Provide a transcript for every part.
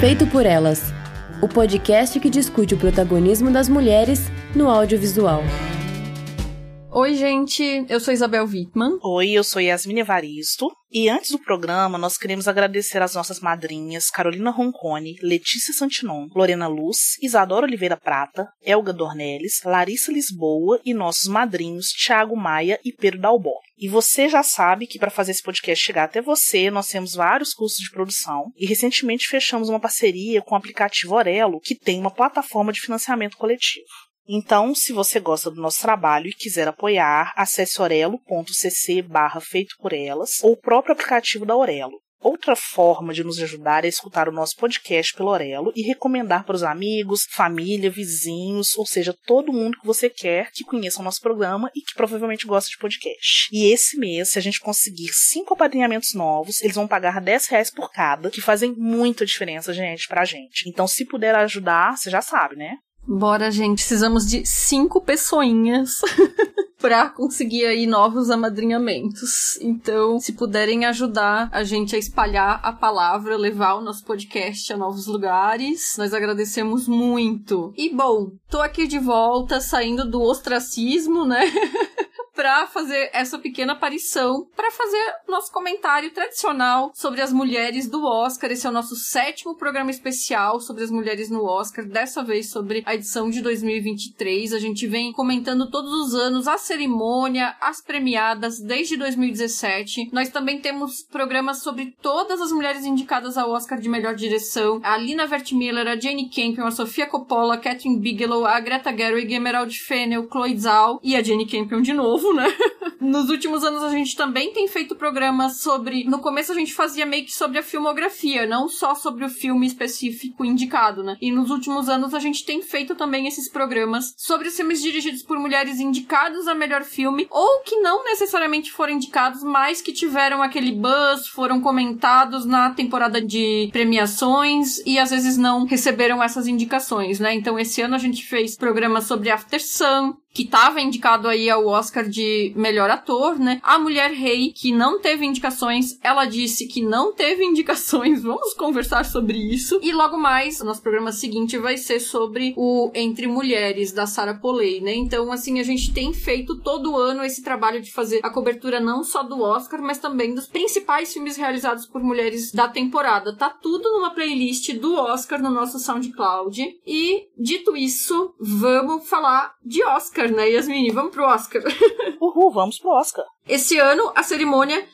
Feito por Elas o podcast que discute o protagonismo das mulheres no audiovisual. Oi, gente, eu sou Isabel Wittmann. Oi, eu sou Yasmin Evaristo. E antes do programa, nós queremos agradecer às nossas madrinhas Carolina Roncone, Letícia Santinon, Lorena Luz, Isadora Oliveira Prata, Elga Dornelles, Larissa Lisboa e nossos madrinhos Tiago Maia e Pedro Dalbó. E você já sabe que para fazer esse podcast chegar até você, nós temos vários cursos de produção e recentemente fechamos uma parceria com o aplicativo Orelo, que tem uma plataforma de financiamento coletivo. Então, se você gosta do nosso trabalho e quiser apoiar, acesse orelo.cc barra feito por elas ou o próprio aplicativo da Orelo. Outra forma de nos ajudar é escutar o nosso podcast pelo Orelo e recomendar para os amigos, família, vizinhos, ou seja, todo mundo que você quer que conheça o nosso programa e que provavelmente gosta de podcast. E esse mês, se a gente conseguir cinco apadrinhamentos novos, eles vão pagar 10 reais por cada, que fazem muita diferença, gente, pra gente. Então, se puder ajudar, você já sabe, né? Bora, gente. Precisamos de cinco pessoinhas para conseguir aí novos amadrinhamentos. Então, se puderem ajudar a gente a espalhar a palavra, levar o nosso podcast a novos lugares, nós agradecemos muito. E bom, tô aqui de volta, saindo do ostracismo, né? para fazer essa pequena aparição, para fazer nosso comentário tradicional sobre as mulheres do Oscar. Esse é o nosso sétimo programa especial sobre as mulheres no Oscar, dessa vez sobre a edição de 2023. A gente vem comentando todos os anos a cerimônia, as premiadas desde 2017. Nós também temos programas sobre todas as mulheres indicadas ao Oscar de melhor direção: a Lina Vertmiller, a Jane Campion, a Sofia Coppola, a Catherine Bigelow, a Greta Gerwig, a Emerald Fennel, Chloe Zhao e a Jane Campion de novo novo, né? Nos últimos anos a gente também tem feito programas sobre. No começo a gente fazia meio que sobre a filmografia, não só sobre o filme específico indicado, né? E nos últimos anos a gente tem feito também esses programas sobre os filmes dirigidos por mulheres indicados a melhor filme, ou que não necessariamente foram indicados, mas que tiveram aquele buzz, foram comentados na temporada de premiações e às vezes não receberam essas indicações, né? Então esse ano a gente fez programas sobre After Sun, que estava indicado aí ao Oscar de melhor ator, né? A Mulher Rei, que não teve indicações, ela disse que não teve indicações. Vamos conversar sobre isso. E logo mais, nosso programa seguinte vai ser sobre o Entre Mulheres da Sarah Polley, né? Então, assim, a gente tem feito todo ano esse trabalho de fazer a cobertura não só do Oscar, mas também dos principais filmes realizados por mulheres da temporada. Tá tudo numa playlist do Oscar no nosso SoundCloud. E dito isso, vamos falar de Oscar Oscar, né, Yasmini? Vamos pro Oscar. Uhul, vamos pro Oscar. Esse ano, a cerimônia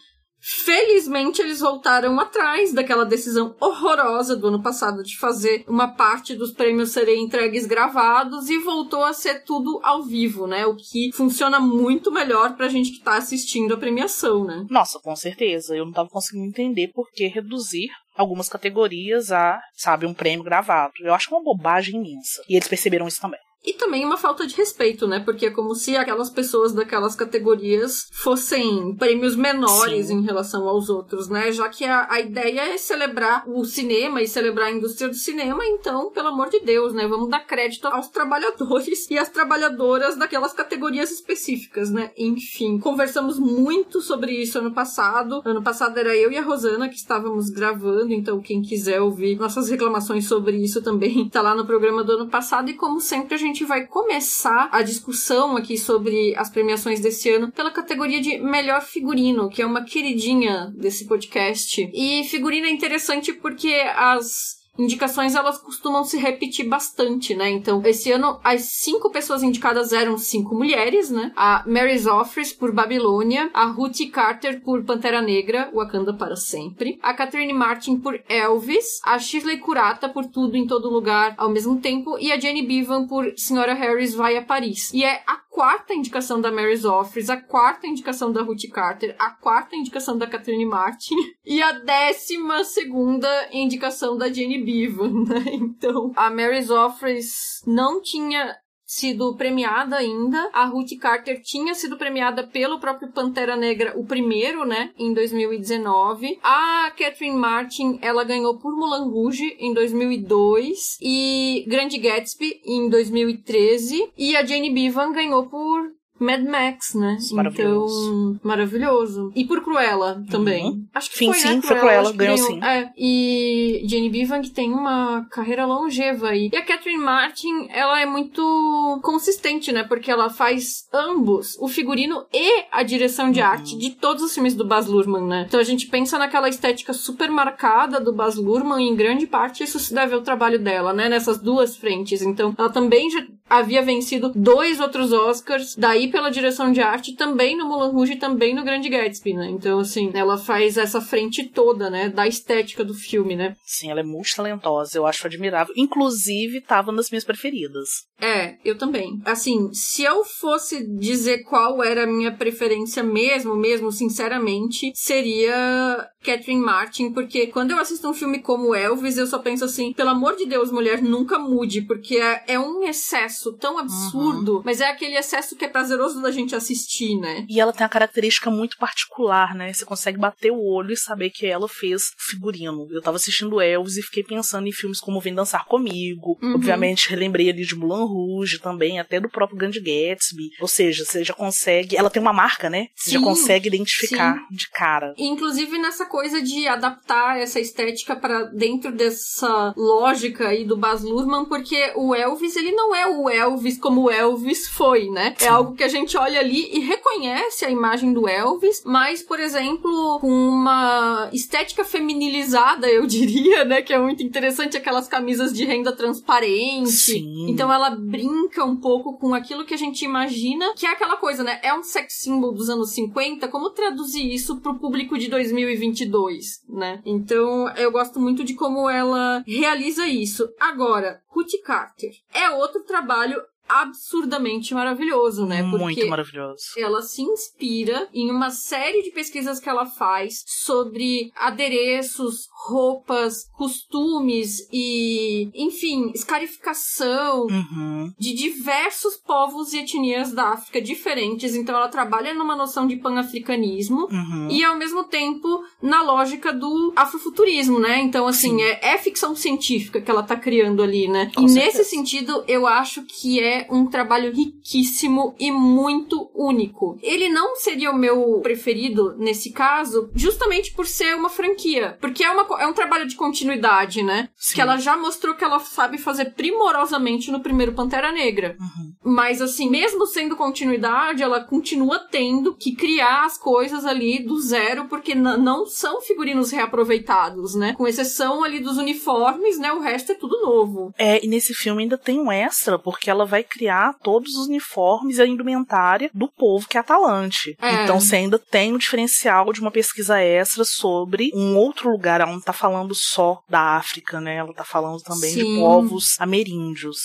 Felizmente, eles voltaram atrás daquela decisão horrorosa do ano passado de fazer uma parte dos prêmios serem entregues gravados e voltou a ser tudo ao vivo, né? O que funciona muito melhor pra gente que tá assistindo a premiação, né? Nossa, com certeza. Eu não tava conseguindo entender por que reduzir algumas categorias a, sabe, um prêmio gravado. Eu acho uma bobagem imensa. E eles perceberam isso também. E também uma falta de respeito, né? Porque é como se aquelas pessoas daquelas categorias fossem prêmios menores Sim. em relação aos outros, né? Já que a, a ideia é celebrar o cinema e celebrar a indústria do cinema, então, pelo amor de Deus, né? Vamos dar crédito aos trabalhadores e às trabalhadoras daquelas categorias específicas, né? Enfim, conversamos muito sobre isso ano passado. Ano passado era eu e a Rosana que estávamos gravando, então quem quiser ouvir nossas reclamações sobre isso também tá lá no programa do ano passado. E como sempre, a gente gente vai começar a discussão aqui sobre as premiações desse ano pela categoria de melhor figurino, que é uma queridinha desse podcast. E figurino é interessante porque as indicações elas costumam se repetir bastante, né? Então, esse ano as cinco pessoas indicadas eram cinco mulheres, né? A Mary Zophres por Babilônia, a Ruth Carter por Pantera Negra, Wakanda para sempre, a Catherine Martin por Elvis, a Shirley Curata por Tudo em Todo Lugar ao mesmo tempo e a Jenny Bevan por Senhora Harris vai a Paris. E é a quarta indicação da Mary Zophres, a quarta indicação da Ruth Carter, a quarta indicação da Catherine Martin e a décima segunda indicação da Jenny Bevan, né? Então, a Mary Zophres não tinha sido premiada ainda. A Ruth Carter tinha sido premiada pelo próprio Pantera Negra, o primeiro, né, em 2019. A Catherine Martin, ela ganhou por Mulan Rouge em 2002 e Grande Gatsby em 2013 e a Jane Bevan ganhou por Mad Max, né? Maravilhoso. Então, maravilhoso. E por Cruella também. Uhum. Acho que Sim, foi, sim, né? foi Cruella, que ganhou sim. É, e Jane Bivang tem uma carreira longeva aí. E a Catherine Martin, ela é muito consistente, né? Porque ela faz ambos, o figurino e a direção de Uhum. arte de todos os filmes do Baz Luhrmann, né? Então a gente pensa naquela estética super marcada do Baz Luhrmann e em grande parte isso se deve ao trabalho dela, né? Nessas duas frentes. Então ela também já havia vencido dois outros Oscars, daí pela direção de arte, também no Moulin Rouge e também no Grande Gatsby, né? Então, assim, ela faz essa frente toda, né? Da estética do filme, né? Sim, ela é muito talentosa, eu acho admirável. Inclusive, tava nas minhas preferidas. É, eu também. Assim, se eu fosse dizer qual era a minha preferência mesmo, mesmo, sinceramente, seria Catherine Martin, porque quando eu assisto um filme como Elvis, eu só penso assim, pelo amor de Deus, mulher, nunca mude, porque é, é um excesso tão absurdo, mas é aquele excesso que é prazeroso da gente assistir, né? E ela tem uma característica muito particular, né? Você consegue bater o olho e saber que ela fez figurino. Eu tava assistindo Elvis e fiquei pensando em filmes como Vem Dançar Comigo. Uhum. Obviamente, relembrei ali de Moulin Rouge também, até do próprio Grande Gatsby. Ou seja, você já consegue. Ela tem uma marca, né? Você já Sim, consegue identificar de cara. Inclusive nessa coisa de adaptar essa estética para dentro dessa lógica aí do Baz Luhrmann, porque o Elvis, ele não é o Elvis como o Elvis foi, né? Sim. É algo que a gente olha ali e reconhece a imagem do Elvis, mas, por exemplo, com uma estética feminilizada, eu diria, né? Que é muito interessante, aquelas camisas de renda transparente. Sim. Então ela brinca um pouco com aquilo que a gente imagina, que é aquela coisa, né? É um sex symbol dos anos 50, como traduzir isso pro público de 2022, né? Então eu gosto muito de como ela realiza isso. Agora, Ruth Carter é outro trabalho trabalho absurdamente maravilhoso, né? Muito maravilhoso. ela se inspira em uma série de pesquisas que ela faz sobre adereços, roupas, costumes e, enfim, escarificação Uhum. de diversos povos e etnias da África diferentes. Então ela trabalha numa noção de pan-africanismo Uhum. e ao mesmo tempo na lógica do afrofuturismo, né? Então, assim, Sim. é, é ficção científica que ela tá criando ali, né? Com e certeza. nesse sentido, eu acho que é um trabalho riquíssimo e muito único. Ele não seria o meu preferido nesse caso, justamente por ser uma franquia. Porque é, uma, é um trabalho de continuidade, né? Sim. Que ela já mostrou que ela sabe fazer primorosamente no primeiro Pantera Negra. Uhum. Mas, assim, mesmo sendo continuidade, ela continua tendo que criar as coisas ali do zero, porque não são figurinos reaproveitados, né? Com exceção ali dos uniformes, né? O resto é tudo novo. É, e nesse filme ainda tem um extra, porque ela vai criar todos os uniformes e a indumentária do povo que é atalante. É. Então você ainda tem um diferencial de uma pesquisa extra sobre um outro lugar. Ela não tá falando só da África, né? Ela tá falando também de Sim. povos ameríndios.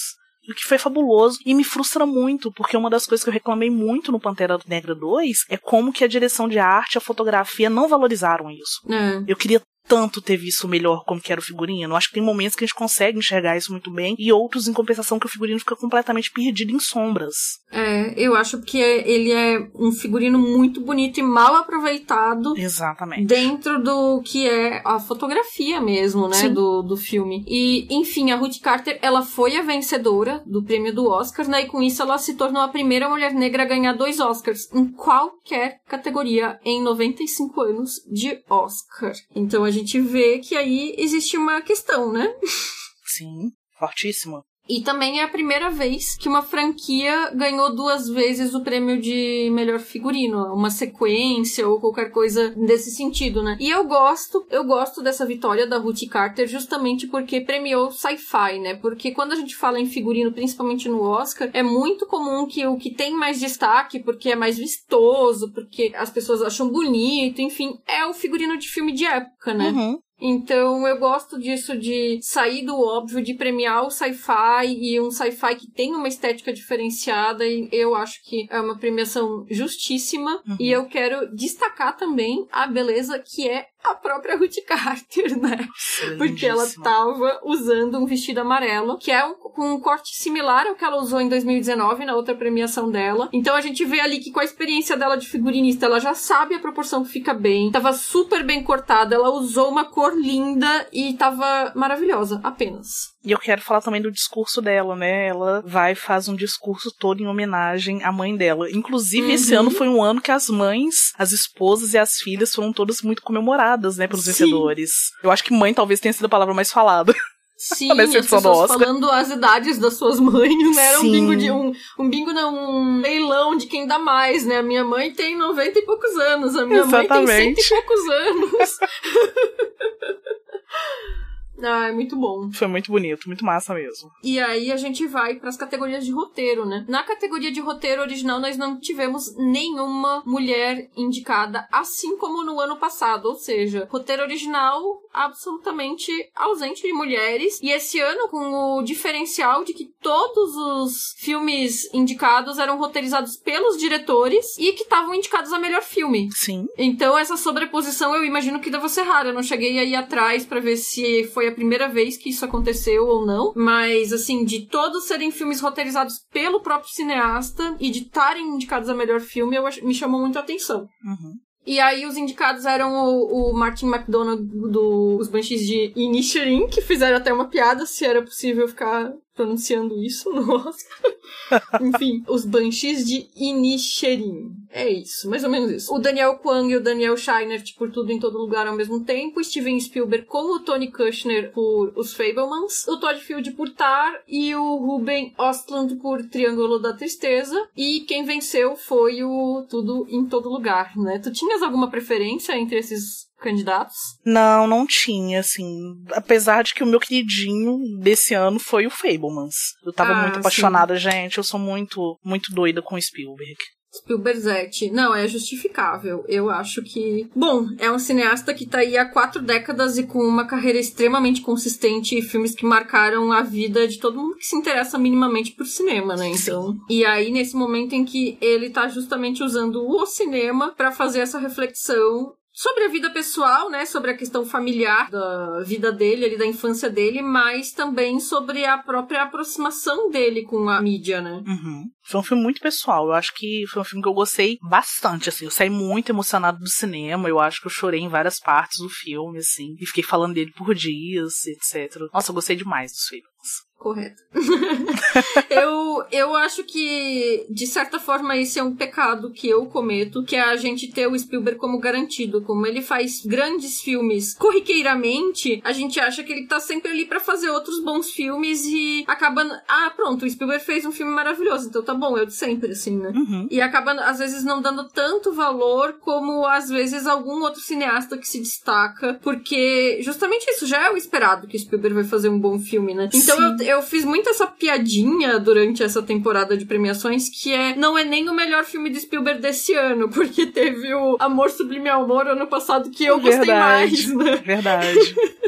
O que foi fabuloso e me frustra muito, porque uma das coisas que eu reclamei muito no Pantera Negra 2 é como que a direção de arte e a fotografia não valorizaram isso. É. Eu queria tanto ter visto melhor como que era o figurino. Acho que tem momentos que a gente consegue enxergar isso muito bem e outros, em compensação, que o figurino fica completamente perdido em sombras. É, eu acho que é- ele é um figurino muito bonito e mal aproveitado Exatamente. dentro do que é a fotografia mesmo, né, Sim. do, do filme. E, enfim, a Ruth Carter, ela foi a vencedora do prêmio do Oscar, né, e com isso ela se tornou a primeira mulher negra a ganhar dois Oscars em qualquer categoria em 95 anos de Oscar. Então a gente vê que aí existe uma questão, né? Sim, fortíssima. E também é a primeira vez que uma franquia ganhou duas vezes o prêmio de melhor figurino, uma sequência ou qualquer coisa desse sentido, né? E eu gosto, eu gosto dessa vitória da Ruth Carter justamente porque premiou sci-fi, né? Porque quando a gente fala em figurino, principalmente no Oscar, é muito comum que o que tem mais destaque, porque é mais vistoso, porque as pessoas acham bonito, enfim, é o figurino de filme de época, né? Uhum. Então eu gosto disso de sair do óbvio, de premiar o sci-fi e um sci-fi que tem uma estética diferenciada e eu acho que é uma premiação justíssima Uhum. e eu quero destacar também a beleza que é a própria Ruth Carter, né? Porque ela Lindíssima. tava usando um vestido amarelo, que é um, com um corte similar ao que ela usou em 2019, na outra premiação dela. Então a gente vê ali que com a experiência dela de figurinista, ela já sabe a proporção que fica bem. Tava super bem cortada, ela usou uma cor linda e tava maravilhosa, apenas. E eu quero falar também do discurso dela, né? Ela vai faz um discurso todo em homenagem à mãe dela. Inclusive, uhum. esse ano foi um ano que as mães, as esposas e as filhas foram todas muito comemoradas, né, pelos Sim. vencedores. Eu acho que mãe talvez tenha sido a palavra mais falada. Sim, as pessoas falando as idades das suas mães, né? Era um bingo de um, um bingo não, um leilão de quem dá mais, né? A minha mãe tem 90 e poucos anos, a minha Exatamente. mãe tem cento e poucos anos. Ah, é muito bom. Foi muito bonito, muito massa mesmo. E aí a gente vai para as categorias de roteiro, né? Na categoria de roteiro original nós não tivemos nenhuma mulher indicada, assim como no ano passado, ou seja, roteiro original absolutamente ausente de mulheres. E esse ano com o diferencial de que todos os filmes indicados eram roteirizados pelos diretores e que estavam indicados a melhor filme. Sim. Então essa sobreposição eu imagino que deva ser rara. Eu não cheguei aí atrás para ver se foi a primeira vez que isso aconteceu ou não, mas assim, de todos serem filmes roteirizados pelo próprio cineasta e de estarem indicados a melhor filme, eu, me chamou muito a atenção. Uhum. E aí os indicados eram o, o Martin McDonagh dos Banshees de Inisherin, que fizeram até uma piada se era possível ficar pronunciando isso no Oscar. Enfim, os Banshees de Inisherin. É isso, mais ou menos isso. O Daniel Kwang e o Daniel Scheinert tipo, por Tudo em Todo Lugar ao mesmo tempo. Steven Spielberg com o Tony Kushner por Os Fablemans. O Todd Field por Tar e o Ruben Ostland por Triângulo da Tristeza. E quem venceu foi o Tudo em Todo Lugar, né? Tu tinhas alguma preferência entre esses candidatos? Não, não tinha, assim. Apesar de que o meu queridinho desse ano foi o Fablemans. Eu tava ah, muito apaixonada, sim. gente. Eu sou muito, muito doida com Spielberg. Spielberg. Não, é justificável. Eu acho que. Bom, é um cineasta que tá aí há quatro décadas e com uma carreira extremamente consistente e filmes que marcaram a vida de todo mundo que se interessa minimamente por cinema, né? Então. Sim. E aí, nesse momento em que ele tá justamente usando o cinema para fazer essa reflexão sobre a vida pessoal, né, sobre a questão familiar da vida dele, ali da infância dele, mas também sobre a própria aproximação dele com a mídia, né? Uhum. Foi um filme muito pessoal. Eu acho que foi um filme que eu gostei bastante, assim. Eu saí muito emocionado do cinema. Eu acho que eu chorei em várias partes do filme, assim. E fiquei falando dele por dias, etc. Nossa, eu gostei demais dos filmes. Correto. eu, eu acho que, de certa forma, esse é um pecado que eu cometo, que é a gente ter o Spielberg como garantido. Como ele faz grandes filmes corriqueiramente, a gente acha que ele tá sempre ali para fazer outros bons filmes e acaba. Ah, pronto, o Spielberg fez um filme maravilhoso, então tá bom, eu de sempre, assim, né? Uhum. E acaba, às vezes, não dando tanto valor como, às vezes, algum outro cineasta que se destaca, porque justamente isso já é o esperado que o Spielberg vai fazer um bom filme, né? Então eu, eu fiz muito essa piadinha durante essa temporada de premiações que é não é nem o melhor filme de Spielberg desse ano, porque teve o Amor Sublime Amor ano passado que eu gostei mais, né? Verdade.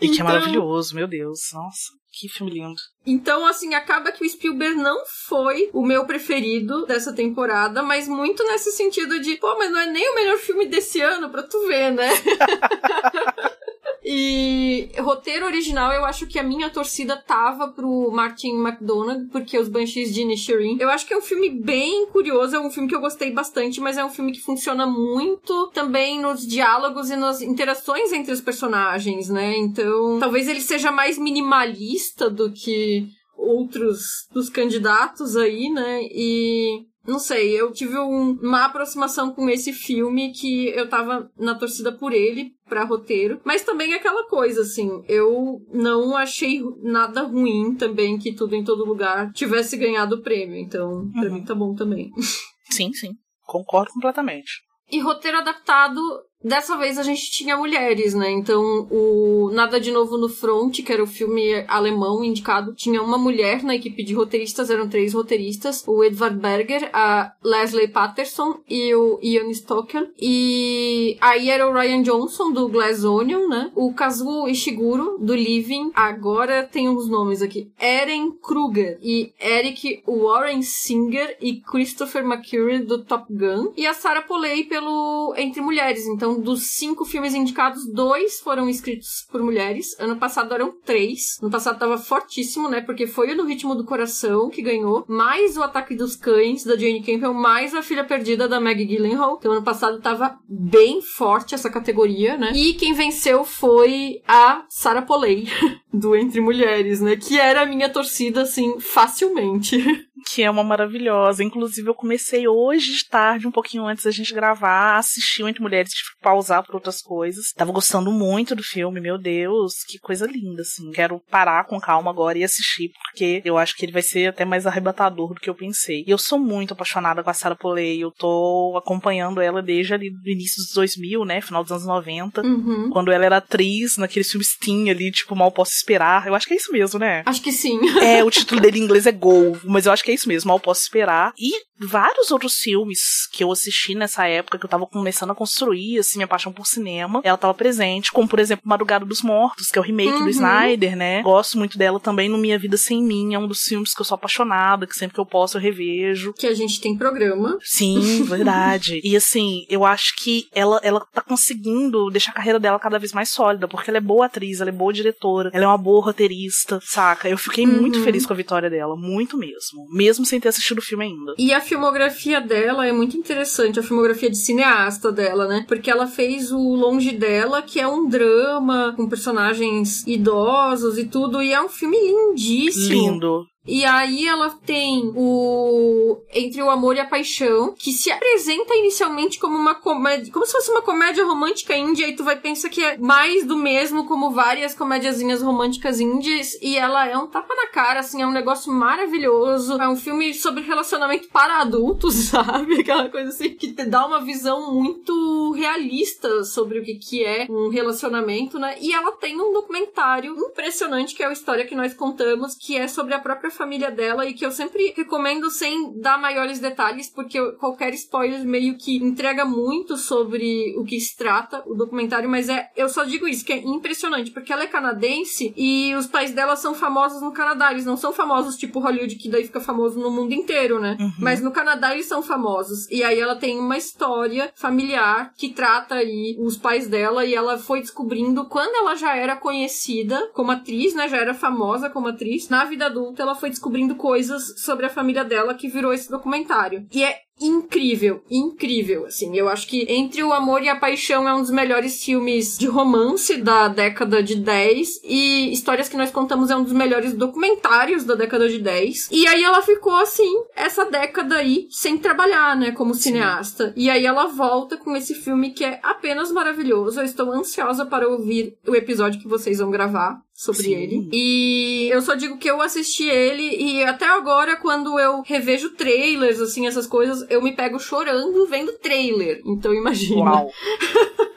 E então... que é então maravilhoso, meu Deus. Nossa. Que filme lindo. Então, assim, acaba que o Spielberg não foi o meu preferido dessa temporada, mas muito nesse sentido de, pô, mas não é nem o melhor filme desse ano pra tu ver, né? E roteiro original, eu acho que a minha torcida tava pro Martin McDonagh, porque os Banshees de Inisherin. Eu acho que é um filme bem curioso, é um filme que eu gostei bastante, mas é um filme que funciona muito também nos diálogos e nas interações entre os personagens, né? Então, talvez ele seja mais minimalista do que outros dos candidatos aí, né? E não sei, eu tive um, uma aproximação com esse filme que eu tava na torcida por ele, pra roteiro. Mas também é aquela coisa, assim, eu não achei nada ruim também que tudo em todo lugar tivesse ganhado o prêmio. Então, pra uhum. mim tá bom também. Sim, sim. Concordo completamente. E roteiro adaptado, Dessa vez a gente tinha mulheres, né? Então, o Nada de Novo no Front, que era o filme alemão indicado, tinha uma mulher na equipe de roteiristas, eram três roteiristas: o Edvard Berger, a Leslie Patterson e o Ian Stoker. E aí era o Ryan Johnson, do Glass Onion, né? O Kazuo Ishiguro, do Living. Agora tem uns nomes aqui: Eren Kruger e Eric Warren Singer e Christopher McCurry, do Top Gun. E a Sarah Polley pelo Entre Mulheres. Então, Então, dos cinco filmes indicados, dois foram escritos por mulheres. Ano passado eram três. No passado tava fortíssimo, né? Porque foi o No Ritmo do Coração que ganhou, mais o Ataque dos Cães, da Jane Campbell, mais a Filha Perdida, da Maggie Gyllenhaal. Então, ano passado tava bem forte essa categoria, né? E quem venceu foi a Sarah Polley, do Entre Mulheres, né? Que era a minha torcida, assim, facilmente. que é uma maravilhosa. Inclusive, eu comecei hoje de tarde, um pouquinho antes da gente gravar, a assistir Entre Mulheres, tive que pausar por outras coisas. Tava gostando muito do filme, meu Deus, que coisa linda, assim. Quero parar com calma agora e assistir, porque eu acho que ele vai ser até mais arrebatador do que eu pensei. E eu sou muito apaixonada com a Sarah Polley, eu tô acompanhando ela desde ali do início dos 2000, né, final dos anos 90, uhum. quando ela era atriz naqueles filmes teen ali, tipo, Mal Posso Esperar. Eu acho que é isso mesmo, né? Acho que sim. É, o título dele em inglês é Go, mas eu acho que é isso mesmo, Mal Posso Esperar. E vários outros filmes que eu assisti nessa época, que eu tava começando a construir, assim, minha paixão por cinema, ela tava presente, como, por exemplo, Madrugada dos Mortos, que é o remake Uhum. do Snyder, né? Gosto muito dela também no Minha Vida Sem Mim, é um dos filmes que eu sou apaixonada, que sempre que eu posso eu revejo. Que a gente tem programa. Sim, verdade. e assim, eu acho que ela, ela tá conseguindo deixar a carreira dela cada vez mais sólida, porque ela é boa atriz, ela é boa diretora, ela é uma boa roteirista, saca? Eu fiquei muito Uhum. feliz com a vitória dela, muito mesmo. Mesmo sem ter assistido o filme ainda. E a filmografia dela é muito interessante, a filmografia de cineasta dela, né? Porque ela fez o Longe dela, que é um drama com personagens idosos e tudo, e é um filme lindíssimo. Lindo. E aí ela tem o Entre o Amor e a Paixão, que se apresenta inicialmente como uma comédia, como se fosse uma comédia romântica índia, e tu vai pensar que é mais do mesmo, como várias comédiazinhas românticas índias, e ela é um tapa na cara, assim, é um negócio maravilhoso. É um filme sobre relacionamento para adultos, sabe? Aquela coisa assim que te dá uma visão muito realista sobre o que, que é um relacionamento, né? E ela tem um documentário impressionante que é a história que nós contamos, que é sobre a própria família dela e que eu sempre recomendo sem dar maiores detalhes, porque qualquer spoiler meio que entrega muito sobre o que se trata o documentário, mas é, eu só digo isso, que é impressionante, porque ela é canadense e os pais dela são famosos no Canadá, eles não são famosos tipo Hollywood, que daí fica famoso no mundo inteiro, né? Uhum. Mas no Canadá eles são famosos. E aí ela tem uma história familiar que trata aí os pais dela e ela foi descobrindo quando ela já era conhecida como atriz, né? Já era famosa como atriz. Na vida adulta ela foi descobrindo coisas sobre a família dela que virou esse documentário. E é incrível, incrível, assim. Eu acho que Entre o Amor e a Paixão é um dos melhores filmes de romance da década de 10 e Histórias que nós contamos é um dos melhores documentários da década de 10. E aí ela ficou assim, essa década aí sem trabalhar, né, como cineasta. E aí ela volta com esse filme que é apenas maravilhoso. Eu estou ansiosa para ouvir o episódio que vocês vão gravar sobre Sim. ele. E eu só digo que eu assisti ele e até agora, quando eu revejo trailers, assim, essas coisas, eu me pego chorando vendo trailer. Então imagina. Uau.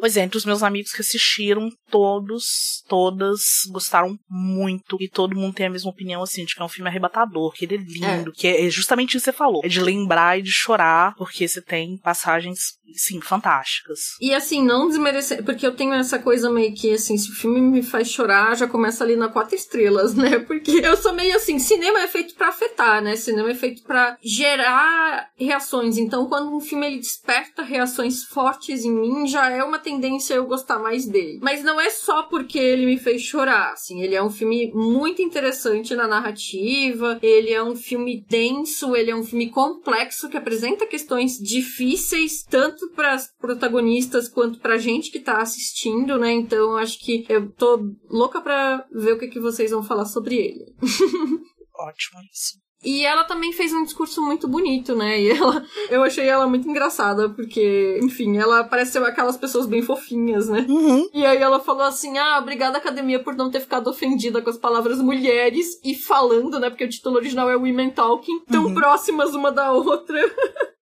Pois é, entre os meus amigos que assistiram, todos, todas gostaram muito. E todo mundo tem a mesma opinião, assim, de que é um filme arrebatador, que ele é lindo, que é justamente isso que você falou. É de lembrar e de chorar, porque você tem passagens, sim, fantásticas. E assim, não desmerecer, porque eu tenho essa coisa meio que assim, se o filme me faz chorar, já começa ali na quatro estrelas, né? Porque eu sou meio assim, cinema é feito pra afetar, né? Cinema é feito pra gerar reações. Então, quando um filme ele desperta reações fortes em mim, já é uma tendência eu gostar mais dele. Mas não é só porque ele me fez chorar, assim, ele é um filme muito interessante na narrativa, ele é um filme denso, ele é um filme complexo que apresenta questões difíceis tanto para as protagonistas quanto pra gente que tá assistindo, né? Então, eu acho que eu tô louca pra ver o que, que vocês vão falar sobre ele. Ótimo isso. E ela também fez um discurso muito bonito, né? E ela, eu achei ela muito engraçada, porque, enfim, ela pareceu aquelas pessoas bem fofinhas, né? Uhum. E aí ela falou assim: Ah, obrigada, academia, por não ter ficado ofendida com as palavras mulheres e falando, né? Porque o título original é Women Talking, tão Uhum. próximas uma da outra.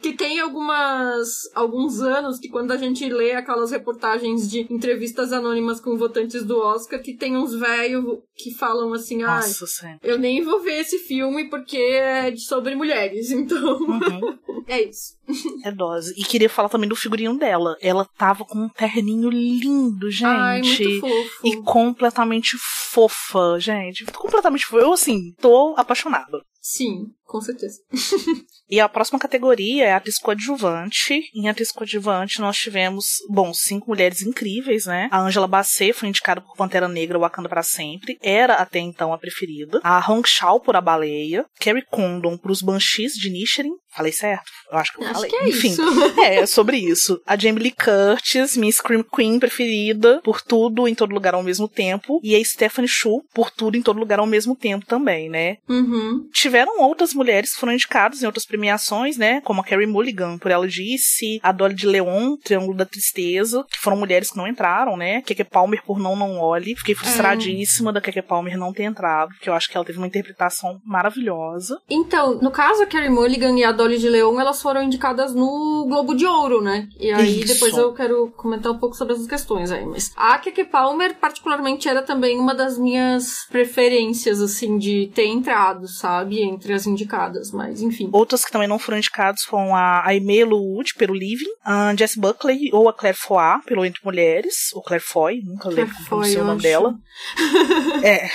Que tem algumas. alguns anos que quando a gente lê aquelas reportagens de entrevistas anônimas com votantes do Oscar, que tem uns velhos que falam assim, ah, eu nem vou ver esse filme porque é sobre mulheres, então. Uhum. é isso. É dose. E queria falar também do figurino dela. Ela tava com um terninho lindo, gente. Ai, muito fofo. E completamente fofa, gente. Completamente fofa. Eu, assim, tô apaixonada. Sim, com certeza. e a próxima categoria é atriz coadjuvante. Em atriz coadjuvante nós tivemos, bom, cinco mulheres incríveis, né? A Angela Bassett foi indicada por Pantera Negra Wakanda para sempre, era até então a preferida. A Hong Shao por A Baleia, Carrie Condon por Os Banshees de Nichiren, Falei certo? Eu acho que eu acho falei. Que é Enfim, isso. é sobre isso. A Jamie Lee Curtis, minha Scream Queen preferida, por tudo em todo lugar ao mesmo tempo. E a Stephanie Shu, por tudo em todo lugar ao mesmo tempo também, né? Uhum. Tiveram outras mulheres que foram indicadas em outras premiações, né? Como a Carrie Mulligan, por ela disse, a Dolly de Leon, Triângulo da Tristeza, que foram mulheres que não entraram, né? Keke Palmer por Não Não Olhe. Fiquei frustradíssima da Keke Palmer não ter entrado, porque eu acho que ela teve uma interpretação maravilhosa. Então, no caso, a Carrie Mulligan e a Dolly de Leon, elas foram indicadas no Globo de Ouro, né? E aí Isso. depois eu quero comentar um pouco sobre essas questões aí. Mas a Keke Palmer, particularmente, era também uma das minhas preferências, assim, de ter entrado, sabe? Entre as indicadas, mas enfim. Outras que também não foram indicadas foram a Aimee Wood, pelo Living, a Jess Buckley ou a Claire Foy, pelo Entre Mulheres, ou Claire Foy, nunca lembro como o eu nome acho. dela. é.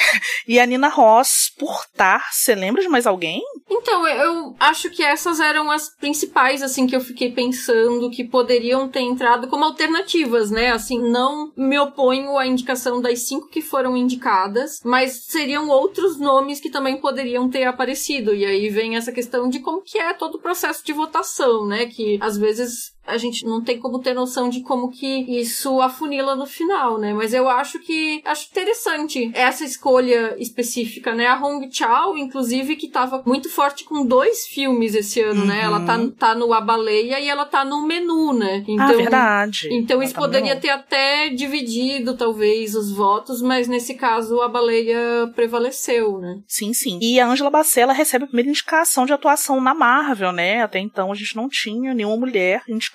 E a Nina Ross, por Tar, você lembra de mais alguém? Então, eu acho que essas eram as principais, assim, que eu fiquei pensando que poderiam ter entrado como alternativas, né? Assim, não me oponho à indicação das cinco que foram indicadas, mas seriam outros nomes que também poderiam ter aparecido. E aí vem essa questão de como que é todo o processo de votação, né? Que às vezes a gente não tem como ter noção de como que isso afunila no final, né? Mas eu acho que acho interessante essa escolha específica, né? A Hong Chao, inclusive, que tava muito forte com dois filmes esse ano, né? Ela tá, tá no A Baleia e ela tá no Menu, né? ah, verdade. Então Ela isso tá poderia ter até dividido, talvez, os votos, mas nesse caso a baleia prevaleceu, né? Sim, sim. E a Angela Bassett, ela recebe a primeira indicação de atuação na Marvel, né? Até então a gente não tinha nenhuma mulher indicada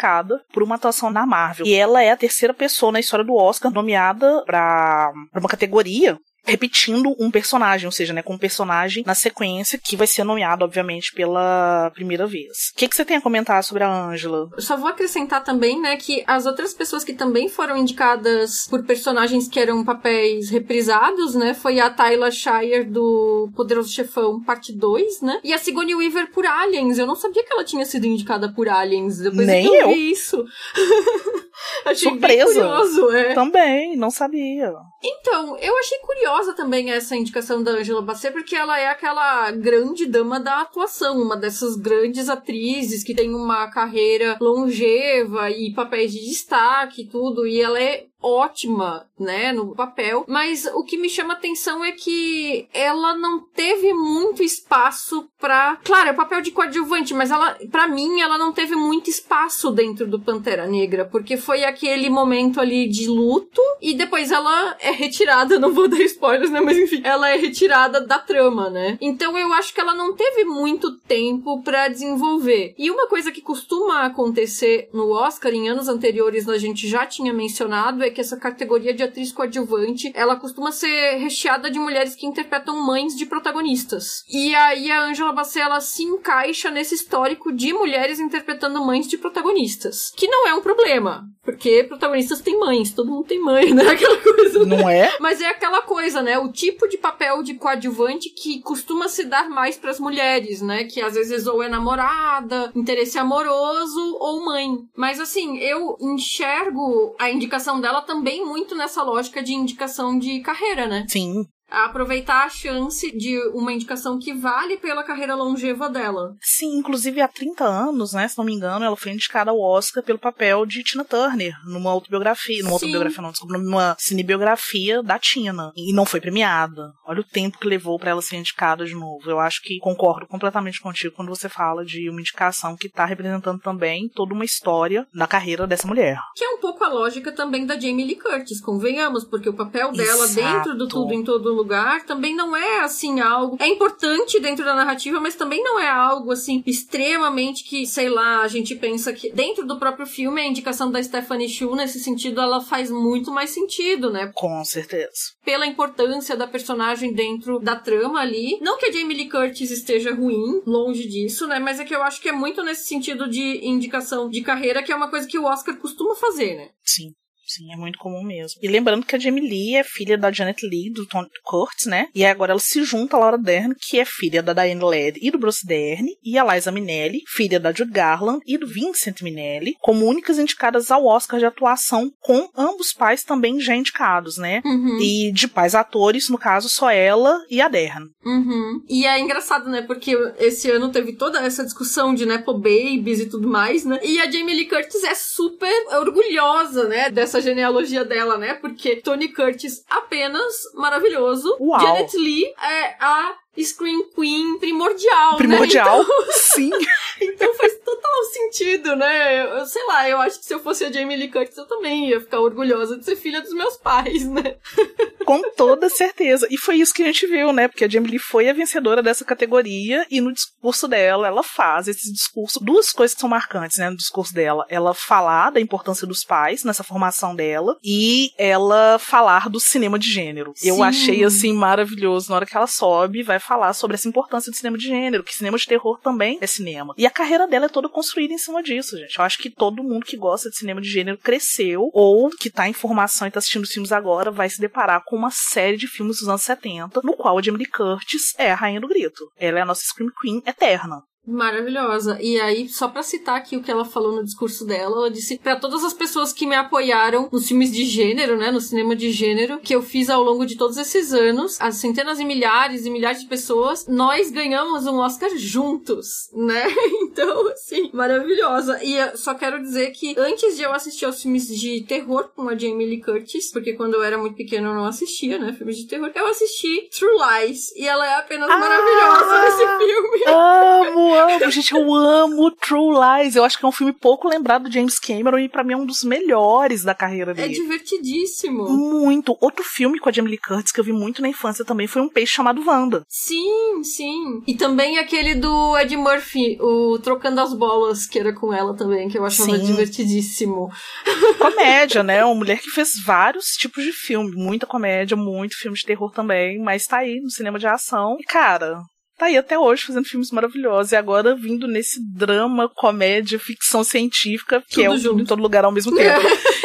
por uma atuação na Marvel. E ela é a terceira pessoa na história do Oscar nomeada pra uma categoria repetindo um personagem, ou seja, né, com um personagem na sequência que vai ser nomeado, obviamente, pela primeira vez. O que, que você tem a comentar sobre a Angela? Eu só vou acrescentar também, né, que as outras pessoas que também foram indicadas por personagens que eram papéis reprisados, né, foi a Tyler Shire do Poderoso Chefão, parte 2, né, e a Sigourney Weaver por Aliens. Eu não sabia que ela tinha sido indicada por Aliens, depois Nem que eu, eu. vi isso. achei Surpresa. curioso, é. Também, não sabia. Então, eu achei curiosa também essa indicação da Angela Bassett, porque ela é aquela grande dama da atuação, uma dessas grandes atrizes que tem uma carreira longeva e papéis de destaque e tudo, e ela é ótima, né, no papel, mas o que me chama atenção é que ela não teve muito espaço pra... Claro, é o papel de coadjuvante, mas ela, para mim, ela não teve muito espaço dentro do Pantera Negra, porque foi aquele momento ali de luto e depois ela é retirada, não vou dar spoilers, né, mas enfim, ela é retirada da trama, né? Então eu acho que ela não teve muito tempo pra desenvolver. E uma coisa que costuma acontecer no Oscar, em anos anteriores a gente já tinha mencionado, é que essa categoria de atriz coadjuvante, ela costuma ser recheada de mulheres que interpretam mães de protagonistas. E aí a Angela Bassett, ela se encaixa nesse histórico de mulheres interpretando mães de protagonistas. Que não é um problema, porque protagonistas têm mães, todo mundo tem mãe, né? Aquela coisa, né? Não é? Mas é aquela coisa, né? O tipo de papel de coadjuvante que costuma se dar mais pras mulheres, né? Que às vezes ou é namorada, interesse amoroso ou mãe. Mas assim, eu enxergo a indicação dela também muito nessa lógica de indicação de carreira, né? Sim. Aproveitar a chance de uma indicação que vale pela carreira longeva dela. Sim, inclusive há 30 anos, né, se não me engano, ela foi indicada ao Oscar pelo papel de Tina Turner, numa autobiografia, numa Sim. autobiografia não, desculpa, numa cinebiografia da Tina, e não foi premiada. Olha o tempo que levou pra ela ser indicada de novo. Eu acho que concordo completamente contigo quando você fala de uma indicação que tá representando também toda uma história da carreira dessa mulher. Que é um pouco a lógica também da Jamie Lee Curtis, convenhamos, porque o papel dela Exato. dentro do tudo em todo lugar também não é assim algo. É importante dentro da narrativa, mas também não é algo assim extremamente que, sei lá, a gente pensa que dentro do próprio filme a indicação da Stephanie Shu nesse sentido ela faz muito mais sentido, né? Com certeza. Pela importância da personagem dentro da trama ali. Não que a Jamie Lee Curtis esteja ruim, longe disso, né? Mas é que eu acho que é muito nesse sentido de indicação de carreira, que é uma coisa que o Oscar costuma fazer, né? Sim. Sim, é muito comum mesmo. E lembrando que a Jamie Lee é filha da Janet Lee, do Tony Curtis, né? E agora ela se junta a Laura Dern, que é filha da Diane Ladd e do Bruce Dern, e a Liza Minnelli, filha da Jude Garland e do Vincent Minnelli, como únicas indicadas ao Oscar de atuação, com ambos pais também já indicados, né? Uhum. E de pais atores, no caso, só ela e a Dern. Uhum. E é engraçado, né? Porque esse ano teve toda essa discussão de Nepo Babies e tudo mais, né? E a Jamie Lee Curtis é super orgulhosa, né? Dessa genealogia dela, né? Porque Tony Curtis apenas maravilhoso. Uau. Janet Lee é a Scream Queen primordial, Primordial? né? Sim. Então, então faz total sentido, né? Eu, sei lá, eu acho que se eu fosse a Jamie Lee Curtis, eu também ia ficar orgulhosa de ser filha dos meus pais, né? Com toda certeza. E foi isso que a gente viu, né? Porque a Jamie Lee foi a vencedora dessa categoria e no discurso dela, ela faz esse discurso. Duas coisas que são marcantes, né? No discurso dela. Ela falar da importância dos pais nessa formação dela e ela falar do cinema de gênero. Eu Sim. achei, assim, maravilhoso. Na hora que ela sobe, vai falar sobre essa importância do cinema de gênero, que cinema de terror também é cinema. E a carreira dela é toda construída em cima disso, gente. Eu acho que todo mundo que gosta de cinema de gênero cresceu ou que tá em formação e tá assistindo os filmes agora vai se deparar com uma série de filmes dos anos 70, no qual a Jamie Curtis é a rainha do grito. Ela é a nossa Scream Queen eterna. Maravilhosa. E aí, só pra citar aqui o que ela falou no discurso dela, ela disse pra todas as pessoas que me apoiaram nos filmes de gênero, né, no cinema de gênero, que eu fiz ao longo de todos esses anos, as centenas e milhares e milhares de pessoas, nós ganhamos um Oscar juntos, né? Então, assim, maravilhosa. E só quero dizer que antes de eu assistir aos filmes de terror com a Jamie Lee Curtis, porque quando eu era muito pequena eu não assistia, né, filmes de terror, eu assisti True Lies, e ela é apenas Ah! maravilhosa nesse filme. Amo, amo, gente, eu amo True Lies. Eu acho que é um filme pouco lembrado do James Cameron e pra mim é um dos melhores da carreira É dele. divertidíssimo. Muito. Outro filme com a Jamie Lee Curtis que eu vi muito na infância também foi um peixe chamado Wanda. Sim, sim. E também aquele do Ed Murphy, o Trocando as Bolas, que era com ela também, que eu achava Sim. divertidíssimo. Comédia, né? Uma mulher que fez vários tipos de filme. Muita comédia, muito filme de terror também, mas tá aí no cinema de ação. E, cara, tá aí até hoje fazendo filmes maravilhosos. E agora vindo nesse drama, comédia, ficção científica, que Tudo é o junto. tudo em todo lugar ao mesmo tempo.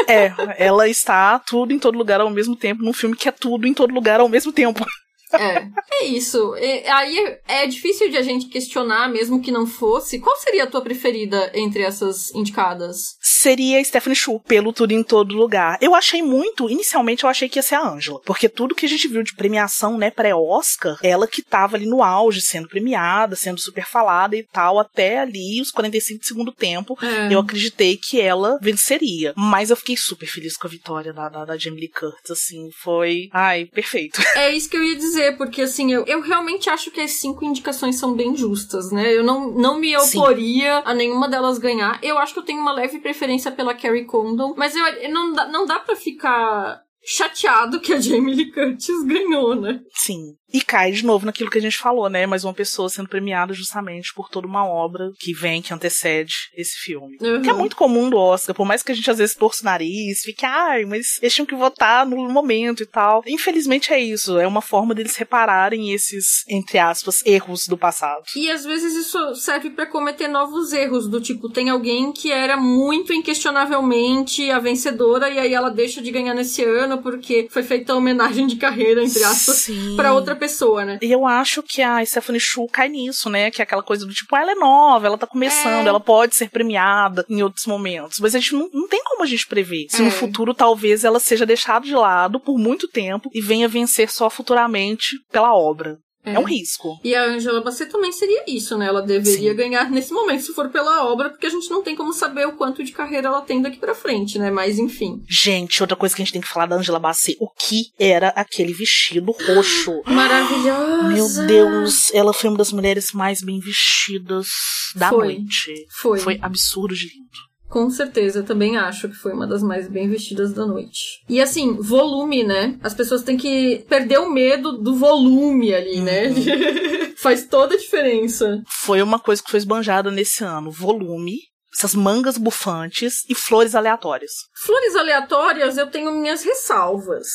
é, ela está tudo em todo lugar ao mesmo tempo, num filme que é tudo em todo lugar ao mesmo tempo. É, é isso. E aí é difícil de a gente questionar, mesmo que não fosse. Qual seria a tua preferida entre essas indicadas? seria Stephanie Shu, pelo Tudo em Todo Lugar. Eu achei muito, inicialmente eu achei que ia ser a Angela, porque tudo que a gente viu de premiação, né, pré-Oscar, ela que tava ali no auge, sendo premiada, sendo super falada e tal, até ali os 45 de segundo tempo, É. eu acreditei que ela venceria. Mas eu fiquei super feliz com a vitória da, da, da Jamie Lee Curtis, assim, foi, ai, perfeito. É isso que eu ia dizer, porque assim, eu, eu realmente acho que as cinco indicações são bem justas, né? Eu não, não me Sim. oporia a nenhuma delas ganhar. Eu acho que eu tenho uma leve preferência pela Carrie Condon, mas eu, eu não, dá, não dá pra ficar chateado que a Jamie Lee Curtis ganhou, né? Sim. E cai de novo naquilo que a gente falou, né? Mais uma pessoa sendo premiada justamente por toda uma obra que vem, que antecede esse filme. Uhum. Que é muito comum do Oscar, por mais que a gente às vezes torça o nariz, fique, ai, mas eles tinham que votar no momento e tal. Infelizmente é isso, é uma forma deles repararem esses, entre aspas, erros do passado. E às vezes isso serve pra cometer novos erros, do tipo, tem alguém que era muito inquestionavelmente a vencedora e aí ela deixa de ganhar nesse ano porque foi feita a homenagem de carreira, entre aspas, pra outra pessoa, né? E eu acho que a Stephanie Shu cai nisso, né? Que é aquela coisa do tipo, ah, ela é nova, ela tá começando, É. ela pode ser premiada em outros momentos. Mas a gente não, não tem como a gente prever. Se É. no futuro talvez ela seja deixada de lado por muito tempo e venha vencer só futuramente pela obra. É, um risco. E a Angela Bassett também seria isso, né? Ela deveria Sim. ganhar nesse momento, se for pela obra, porque a gente não tem como saber o quanto de carreira ela tem daqui pra frente, né? Mas enfim. Gente, outra coisa que a gente tem que falar da Angela Bassett, o que era aquele vestido roxo? Maravilhosa! Meu Deus, ela foi uma das mulheres mais bem vestidas da Foi. noite. Foi. Foi absurdo de lindo. Com certeza, eu também acho que foi uma das mais bem vestidas da noite. E assim, volume, né? As pessoas têm que perder o medo do volume ali, né? Faz toda a diferença. Foi uma coisa que foi esbanjada nesse ano. Volume, essas mangas bufantes e flores aleatórias. Flores aleatórias, eu tenho minhas ressalvas.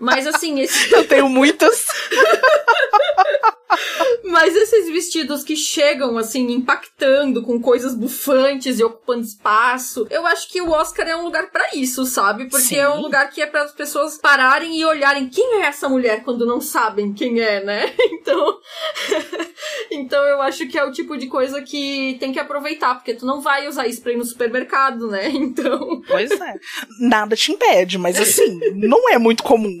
Mas assim, esse... eu tenho muitas. Mas esses vestidos que chegam, assim, impactando com coisas bufantes e ocupando espaço, eu acho que o Oscar é um lugar para isso, sabe? Porque Sim. é um lugar que é para as pessoas pararem e olharem quem é essa mulher quando não sabem quem é, né? Então. então eu acho que é o tipo de coisa que tem que aproveitar, porque tu não vai usar isso pra ir no supermercado, né? Então. Pois é. Nada te impede, mas assim, não é muito comum.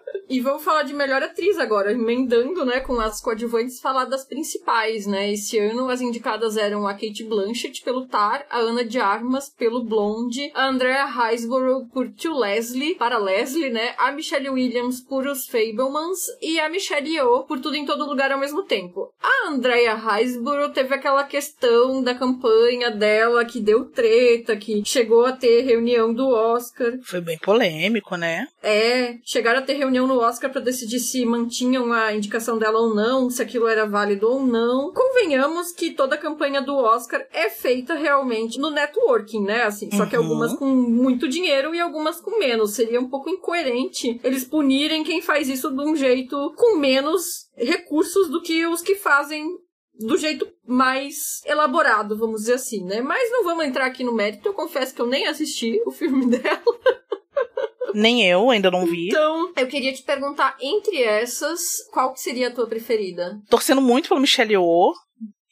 E vamos falar de melhor atriz agora, emendando, né, com as coadjuvantes, falar das principais, né? Esse ano as indicadas eram a Kate Blanchett pelo Tar, a Ana de Armas pelo Blonde, a Andrea Riseborough por Tio Leslie, para Leslie, né? A Michelle Williams por Os Fablemans e a Michelle Yeoh por Tudo em Todo Lugar ao mesmo tempo. A Andrea Riseborough teve aquela questão da campanha dela que deu treta, que chegou a ter reunião do Oscar. Foi bem polêmico, né? É, chegaram a ter reunião no Oscar para decidir se mantinham a indicação dela ou não, se aquilo era válido ou não. Convenhamos que toda a campanha do Oscar é feita realmente no networking, né? Assim, só que uhum. algumas com muito dinheiro e algumas com menos. Seria um pouco incoerente eles punirem quem faz isso de um jeito com menos recursos do que os que fazem do jeito mais elaborado, vamos dizer assim, né? Mas não vamos entrar aqui no mérito. Eu confesso que eu nem assisti o filme dela. Nem eu, ainda não vi. Então, eu queria te perguntar, entre essas, qual que seria a tua preferida? Torcendo muito pelo Michelle Yeoh.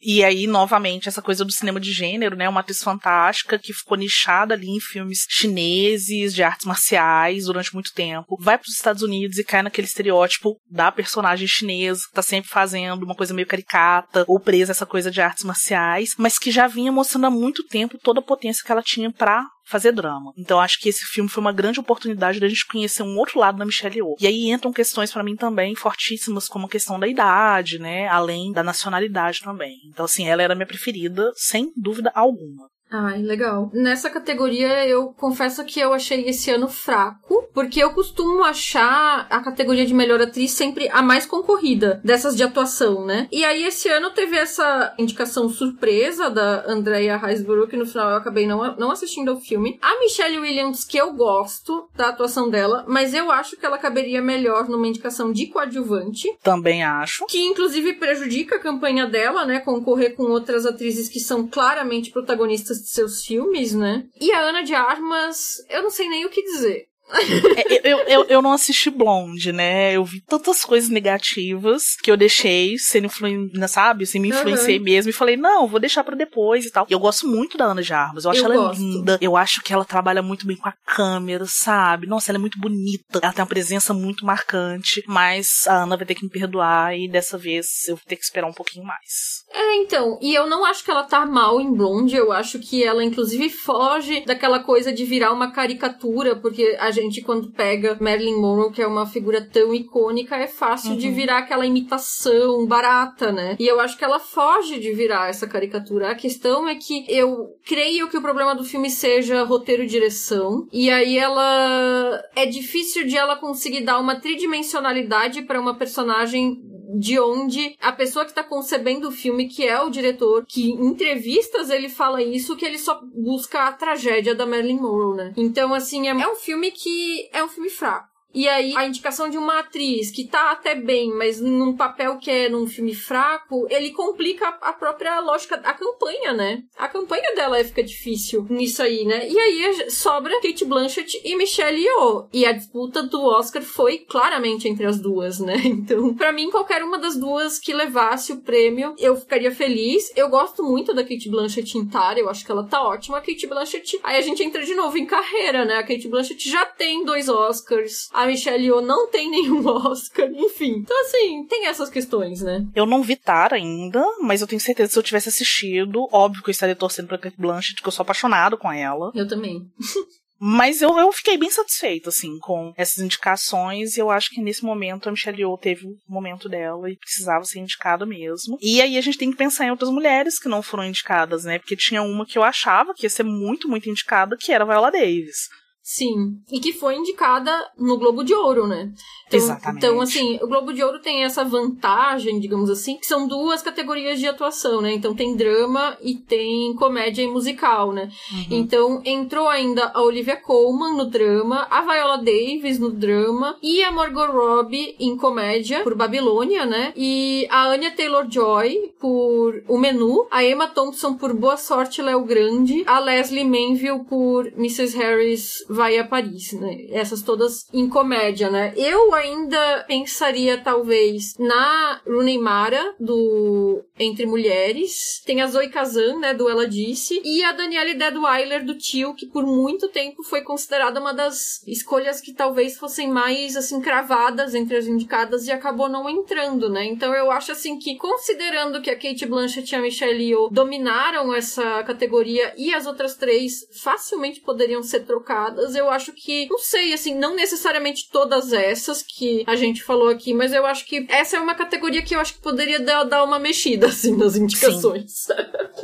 E aí, novamente, essa coisa do cinema de gênero, né? Uma atriz fantástica que ficou nichada ali em filmes chineses, de artes marciais, durante muito tempo. Vai para os Estados Unidos e cai naquele estereótipo da personagem chinesa, que tá sempre fazendo uma coisa meio caricata, ou presa a essa coisa de artes marciais, mas que já vinha mostrando há muito tempo toda a potência que ela tinha para fazer drama. Então acho que esse filme foi uma grande oportunidade da gente conhecer um outro lado da Michelle Yeoh. E aí entram questões para mim também fortíssimas, como a questão da idade, né, além da nacionalidade também. Então assim, ela era minha preferida sem dúvida alguma. Ai, legal. Nessa categoria, eu confesso que eu achei esse ano fraco, porque eu costumo achar a categoria de melhor atriz sempre a mais concorrida dessas de atuação, né? E aí, esse ano teve essa indicação surpresa da Andrea Riseborough, que no final eu acabei não, não assistindo ao filme. A Michelle Williams, que eu gosto da atuação dela, mas eu acho que ela caberia melhor numa indicação de coadjuvante. Também acho. Que, inclusive, prejudica a campanha dela, né? Concorrer com outras atrizes que são claramente protagonistas de seus filmes, né? E a Ana de Armas, eu não sei nem o que dizer. É, eu, eu, eu não assisti Blonde, né? Eu vi tantas coisas negativas que eu deixei sendo influenciada, sabe? Assim, me influenciei uhum. mesmo e falei, não, vou deixar para depois e tal. E eu gosto muito da Ana de Armas. Eu acho eu ela gosto. linda. Eu acho que ela trabalha muito bem com a câmera, sabe? Nossa, ela é muito bonita. Ela tem uma presença muito marcante. Mas a Ana vai ter que me perdoar e dessa vez eu vou ter que esperar um pouquinho mais. É, então. E eu não acho que ela tá mal em Blonde. Eu acho que ela, inclusive, foge daquela coisa de virar uma caricatura, porque a gente, quando pega Marilyn Monroe, que é uma figura tão icônica, é fácil uhum. de virar aquela imitação barata, né? E eu acho que ela foge de virar essa caricatura. A questão é que eu creio que o problema do filme seja roteiro e direção. E aí ela. É difícil de ela conseguir dar uma tridimensionalidade para uma personagem de onde a pessoa que está concebendo o filme, que é o diretor, que em entrevistas ele fala isso, que ele só busca a tragédia da Marilyn Monroe, né? Então, assim, é, é um filme que é um filme fraco. E aí, a indicação de uma atriz que tá até bem, mas num papel que é num filme fraco, ele complica a própria lógica, a campanha, né? A campanha dela fica difícil nisso aí, né? E aí sobra Kate Blanchett e Michelle Yeoh. E a disputa do Oscar foi claramente entre as duas, né? Então, para mim, qualquer uma das duas que levasse o prêmio, eu ficaria feliz. Eu gosto muito da Kate Blanchett em Tar, eu acho que ela tá ótima. A Kate Blanchett, aí a gente entra de novo em carreira, né? A Kate Blanchett já tem dois Oscars a Michelle Yeoh não tem nenhum Oscar, enfim. Então, assim, tem essas questões, né? Eu não vi Tar ainda, mas eu tenho certeza que se eu tivesse assistido, óbvio que eu estaria torcendo pra Kate Blanchett, que eu sou apaixonado com ela. Eu também. Mas eu, eu fiquei bem satisfeita, assim, com essas indicações. E eu acho que nesse momento a Michelle Yeoh teve o momento dela e precisava ser indicada mesmo. E aí a gente tem que pensar em outras mulheres que não foram indicadas, né? Porque tinha uma que eu achava que ia ser muito, muito indicada, que era a Viola Davis. Sim. E que foi indicada no Globo de Ouro, né? Então, Exatamente. Então, assim, o Globo de Ouro tem essa vantagem, digamos assim, que são duas categorias de atuação, né? Então tem drama e tem comédia e musical, né? Uhum. Então entrou ainda a Olivia Colman no drama, a Viola Davis no drama e a Margot Robbie em comédia por Babilônia, né? E a Anya Taylor-Joy por O Menu, a Emma Thompson por Boa Sorte Léo Grande, a Leslie Manville por Mrs. Harris Vai a Paris, né? Essas todas em comédia, né? Eu ainda pensaria talvez na Rooney Mara do Entre Mulheres, tem a Zoe Kazan, né, do Ela Disse, e a Danielle Deadweiler do Tio, que por muito tempo foi considerada uma das escolhas que talvez fossem mais assim cravadas entre as indicadas e acabou não entrando, né? Então eu acho assim que considerando que a Kate Blanchett e a Michelle Yeoh dominaram essa categoria e as outras três facilmente poderiam ser trocadas, eu acho que não sei assim, não necessariamente todas essas que a gente falou aqui, mas eu acho que essa é uma categoria que eu acho que poderia dar, uma mexida assim nas indicações.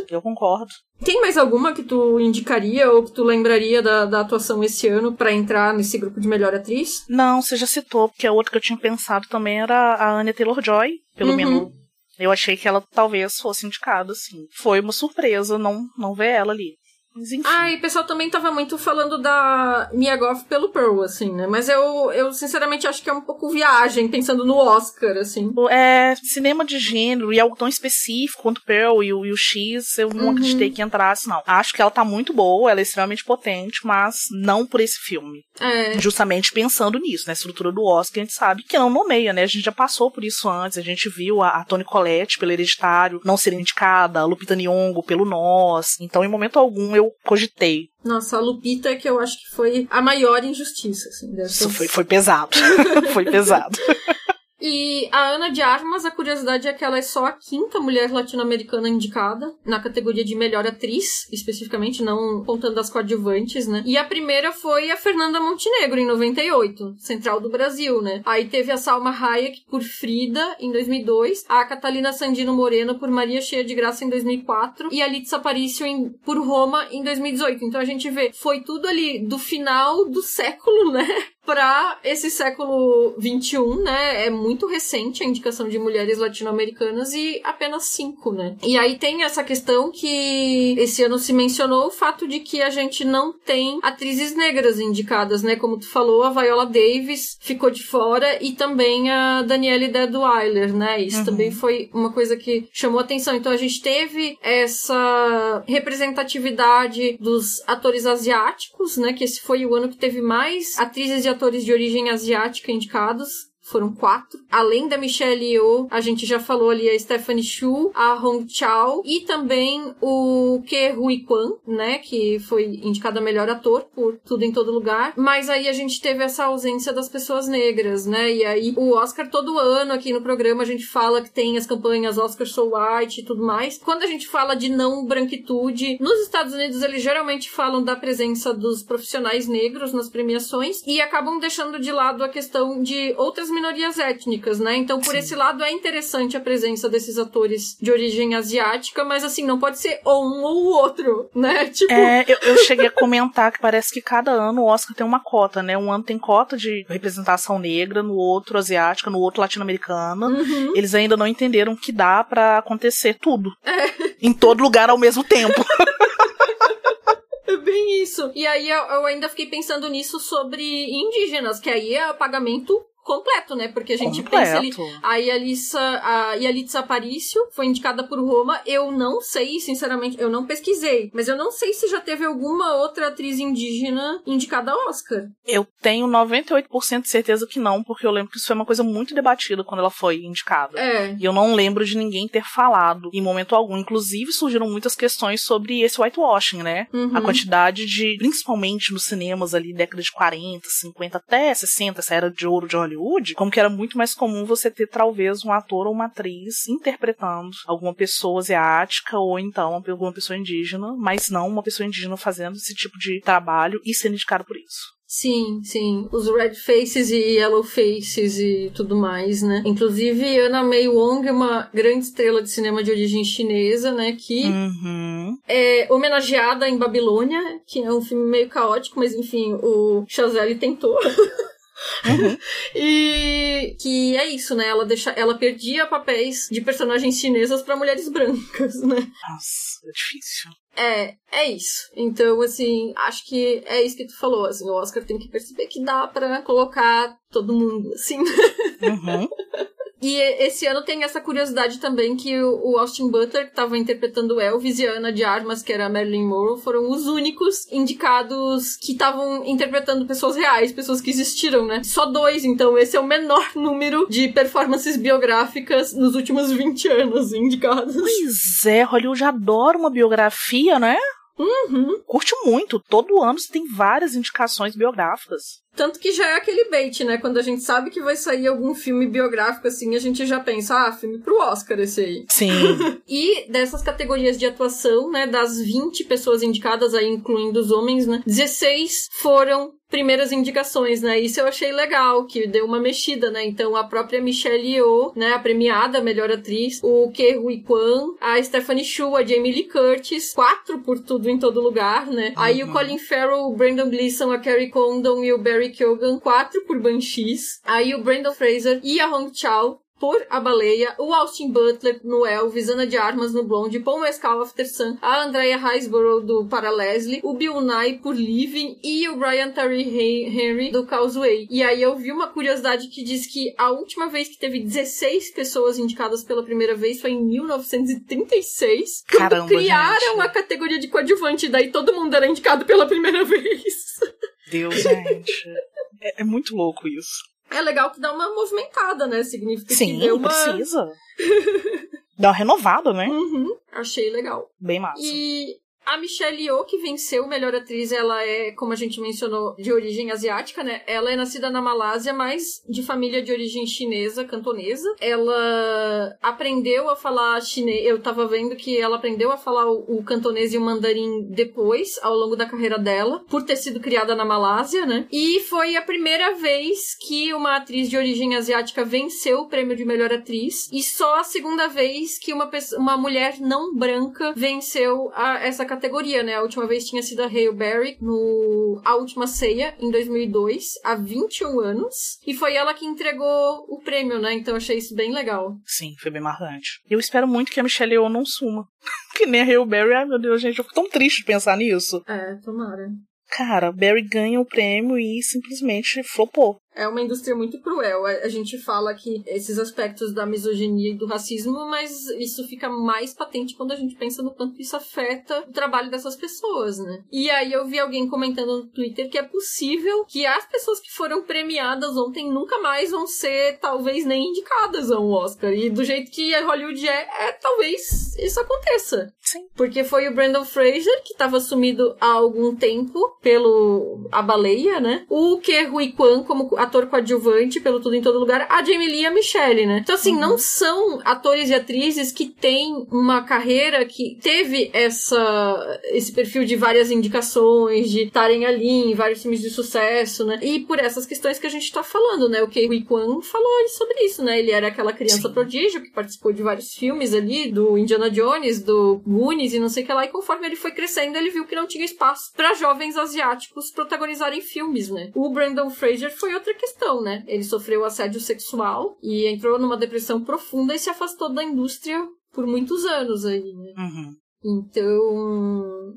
Eu concordo. Tem mais alguma que tu indicaria ou que tu lembraria da, da atuação esse ano pra entrar nesse grupo de melhor atriz? Não, você já citou, porque a outra que eu tinha pensado também era a Anya Taylor-Joy, pelo Uhum. menu. Eu achei que ela talvez fosse indicada, assim. Foi uma surpresa não, não ver ela ali. Mas enfim. Ah, e o pessoal também tava muito falando da Mia Goth pelo Pearl, assim, né? Mas eu, eu sinceramente acho que é um pouco viagem, pensando no Oscar, assim. É cinema de gênero e algo tão específico quanto Pearl e o, e o X, eu não Uhum. acreditei que entrasse, não. Acho que ela tá muito boa, ela é extremamente potente, mas não por esse filme. É. Justamente pensando nisso, na estrutura do Oscar, a gente sabe que não nomeia, né? A gente já passou por isso antes, a gente viu a, a Toni Collette pelo Hereditário não ser indicada, a Lupita Nyong'o pelo Nós. Então, em momento algum, eu cogitei. Nossa, a Lupita é que eu acho que foi a maior injustiça, assim. Isso foi, foi pesado. foi pesado. E a Ana de Armas, a curiosidade é que ela é só a quinta mulher latino-americana indicada na categoria de melhor atriz, especificamente, não contando as coadjuvantes, né? E a primeira foi a Fernanda Montenegro, em 98, Central do Brasil, né? Aí teve a Salma Hayek por Frida, em 2002, a Catalina Sandino Moreno por Maria Cheia de Graça, em 2004, e a Litsa Aparicio em, por Roma, em 2018. Então a gente vê, foi tudo ali do final do século, né? Pra esse século 21, né? É muito recente a indicação de mulheres latino-americanas e apenas cinco, né? E aí tem essa questão que esse ano se mencionou o fato de que a gente não tem atrizes negras indicadas, né? Como tu falou, a Viola Davis ficou de fora e também a Danielle Deadweiler, né? Isso Uhum. também foi uma coisa que chamou atenção. Então a gente teve essa representatividade dos atores asiáticos, né? Que esse foi o ano que teve mais atrizes e atores de origem asiática indicados. Foram quatro. Além da Michelle Yeoh, a gente já falou ali a Stephanie Shu, a Hong Chao e também o Ke Hui Kwan, né? Que foi indicado a melhor ator por Tudo em Todo Lugar. Mas aí a gente teve essa ausência das pessoas negras, né? E aí o Oscar todo ano aqui no programa a gente fala que tem as campanhas Oscar So White e tudo mais. Quando a gente fala de não branquitude, nos Estados Unidos eles geralmente falam da presença dos profissionais negros nas premiações e acabam deixando de lado a questão de outras minorias étnicas, né? Então, por Sim. esse lado, é interessante a presença desses atores de origem asiática, mas assim, não pode ser ou um ou o outro, né? Tipo. É, eu, eu cheguei a comentar que parece que cada ano o Oscar tem uma cota, né? Um ano tem cota de representação negra, no outro asiática, no outro latino-americana. Uhum. Eles ainda não entenderam que dá pra acontecer tudo. Em todo lugar ao mesmo tempo. É bem isso. E aí eu, eu ainda fiquei pensando nisso sobre indígenas, que aí é pagamento completo, né? Porque a gente pensa ali. Completo. A Yalissa, a Yalitza Aparicio foi indicada por Roma. Eu não sei, sinceramente, eu não pesquisei, mas eu não sei se já teve alguma outra atriz indígena indicada ao Oscar. Eu tenho 98% de certeza que não, porque eu lembro que isso foi uma coisa muito debatida quando ela foi indicada. É. E eu não lembro de ninguém ter falado em momento algum. Inclusive, surgiram muitas questões sobre esse whitewashing, né? Uhum. A quantidade de, principalmente nos cinemas ali, década de 40, 50, até 60, essa era de ouro de Hollywood, como que era muito mais comum você ter talvez um ator ou uma atriz interpretando alguma pessoa asiática ou então alguma pessoa indígena, mas não uma pessoa indígena fazendo esse tipo de trabalho e sendo indicado por isso. Sim, sim. Os red faces e yellow faces e tudo mais, né? Inclusive, Anna May Wong é uma grande estrela de cinema de origem chinesa, né? Que Uhum. é homenageada em Babilônia, que é um filme meio caótico, mas enfim, o Chazelle tentou. Uhum. E que é isso, né? Ela deixa, ela perdia papéis de personagens chinesas pra mulheres brancas, né? Nossa, é difícil. É, é isso. Então, assim, acho que é isso que tu falou, assim, o Oscar tem que perceber que dá pra colocar todo mundo, assim. Uhum. E esse ano tem essa curiosidade também que o Austin Butler, que estava interpretando Elvis, e a Ana de Armas, que era a Marilyn Monroe, foram os únicos indicados que estavam interpretando pessoas reais, pessoas que existiram, né? Só dois, então esse é o menor número de performances biográficas nos últimos 20 anos indicados. Pois é, Hollywood adora uma biografia, né? Uhum. Curte muito. Todo ano você tem várias indicações biográficas. Tanto que já é aquele bait, né? Quando a gente sabe que vai sair algum filme biográfico assim, a gente já pensa, ah, filme pro Oscar esse aí. Sim. E dessas categorias de atuação, né, das 20 pessoas indicadas aí, incluindo os homens, né, 16 foram primeiras indicações, né? Isso eu achei legal, que deu uma mexida, né? Então a própria Michelle Yeoh, né, a premiada melhor atriz, o Ke Huy Kwan, a Stephanie Shu, a Jamie Lee Curtis, quatro por tudo em todo lugar, né? Aí o Colin Farrell, o Brandon Gleeson, a Carrie Condon e o Barry Keoghan, quatro por Banshees. Aí o Brandon Fraser e a Hong Chao por A Baleia, o Austin Butler no Elvis, Ana de Armas no Blonde, Paul Mescal After Sun, a Andrea Riseborough do Para Leslie, o Bill Nye por Living e o Brian Terry Henry do Causeway. E aí eu vi uma curiosidade que diz que a última vez que teve 16 pessoas indicadas pela primeira vez foi em 1936, quando Caramba, criaram gente. a categoria de coadjuvante, daí todo mundo era indicado pela primeira vez. Deus, gente. É, é muito louco isso. É legal que dá uma movimentada, né? Significa que Sim, deu uma... precisa. Dá uma renovada, né? Uhum, achei legal. Bem massa. E a Michelle Yeoh, que venceu melhor atriz, ela é, como a gente mencionou, de origem asiática, né? Ela é nascida na Malásia, mas de família de origem chinesa, cantonesa. Ela aprendeu a falar chinês. Eu tava vendo que ela aprendeu a falar o, o cantonês e o mandarim depois, ao longo da carreira dela, por ter sido criada na Malásia, né? E foi a primeira vez que uma atriz de origem asiática venceu o prêmio de melhor atriz. E só a segunda vez que uma, uma mulher não branca venceu a, essa categoria, né? A última vez tinha sido a Hale Berry no A Última Ceia, em 2002, há 21 anos. E foi ela que entregou o prêmio, né? Então achei isso bem legal. Sim, foi bem marcante. Eu espero muito que a Michelle Yeoh não suma. que nem a Hale Berry. Ai, meu Deus, gente, eu fico tão triste de pensar nisso. É, tomara. Cara, Barry ganha o prêmio e simplesmente flopou. É uma indústria muito cruel. A gente fala aqui esses aspectos da misoginia e do racismo, mas isso fica mais patente quando a gente pensa no quanto isso afeta o trabalho dessas pessoas, né? E aí eu vi alguém comentando no Twitter que é possível que as pessoas que foram premiadas ontem nunca mais vão ser, talvez, nem indicadas a um Oscar. E do jeito que a Hollywood é, é talvez isso aconteça. Sim. Porque foi o Brandon Fraser, que estava sumido há algum tempo pelo A Baleia, né? O Ke Huy Kwan como ator coadjuvante pelo Tudo em Todo Lugar, a Jamie Lee e a Michelle, né? Então, assim, não são atores e atrizes que têm uma carreira que teve essa esse perfil de várias indicações, de estarem ali em vários filmes de sucesso, né? E por essas questões que a gente tá falando, né? O Ke Huy Kwan falou sobre isso, né? Ele era aquela criança Sim. prodígio que participou de vários filmes ali, do Indiana Jones, do Goonies e não sei o que lá, e conforme ele foi crescendo, ele viu que não tinha espaço para jovens asiáticos protagonizarem filmes, né? O Brandon Fraser foi outra questão, né? Ele sofreu assédio sexual e entrou numa depressão profunda e se afastou da indústria por muitos anos aí, né? Uhum. Então.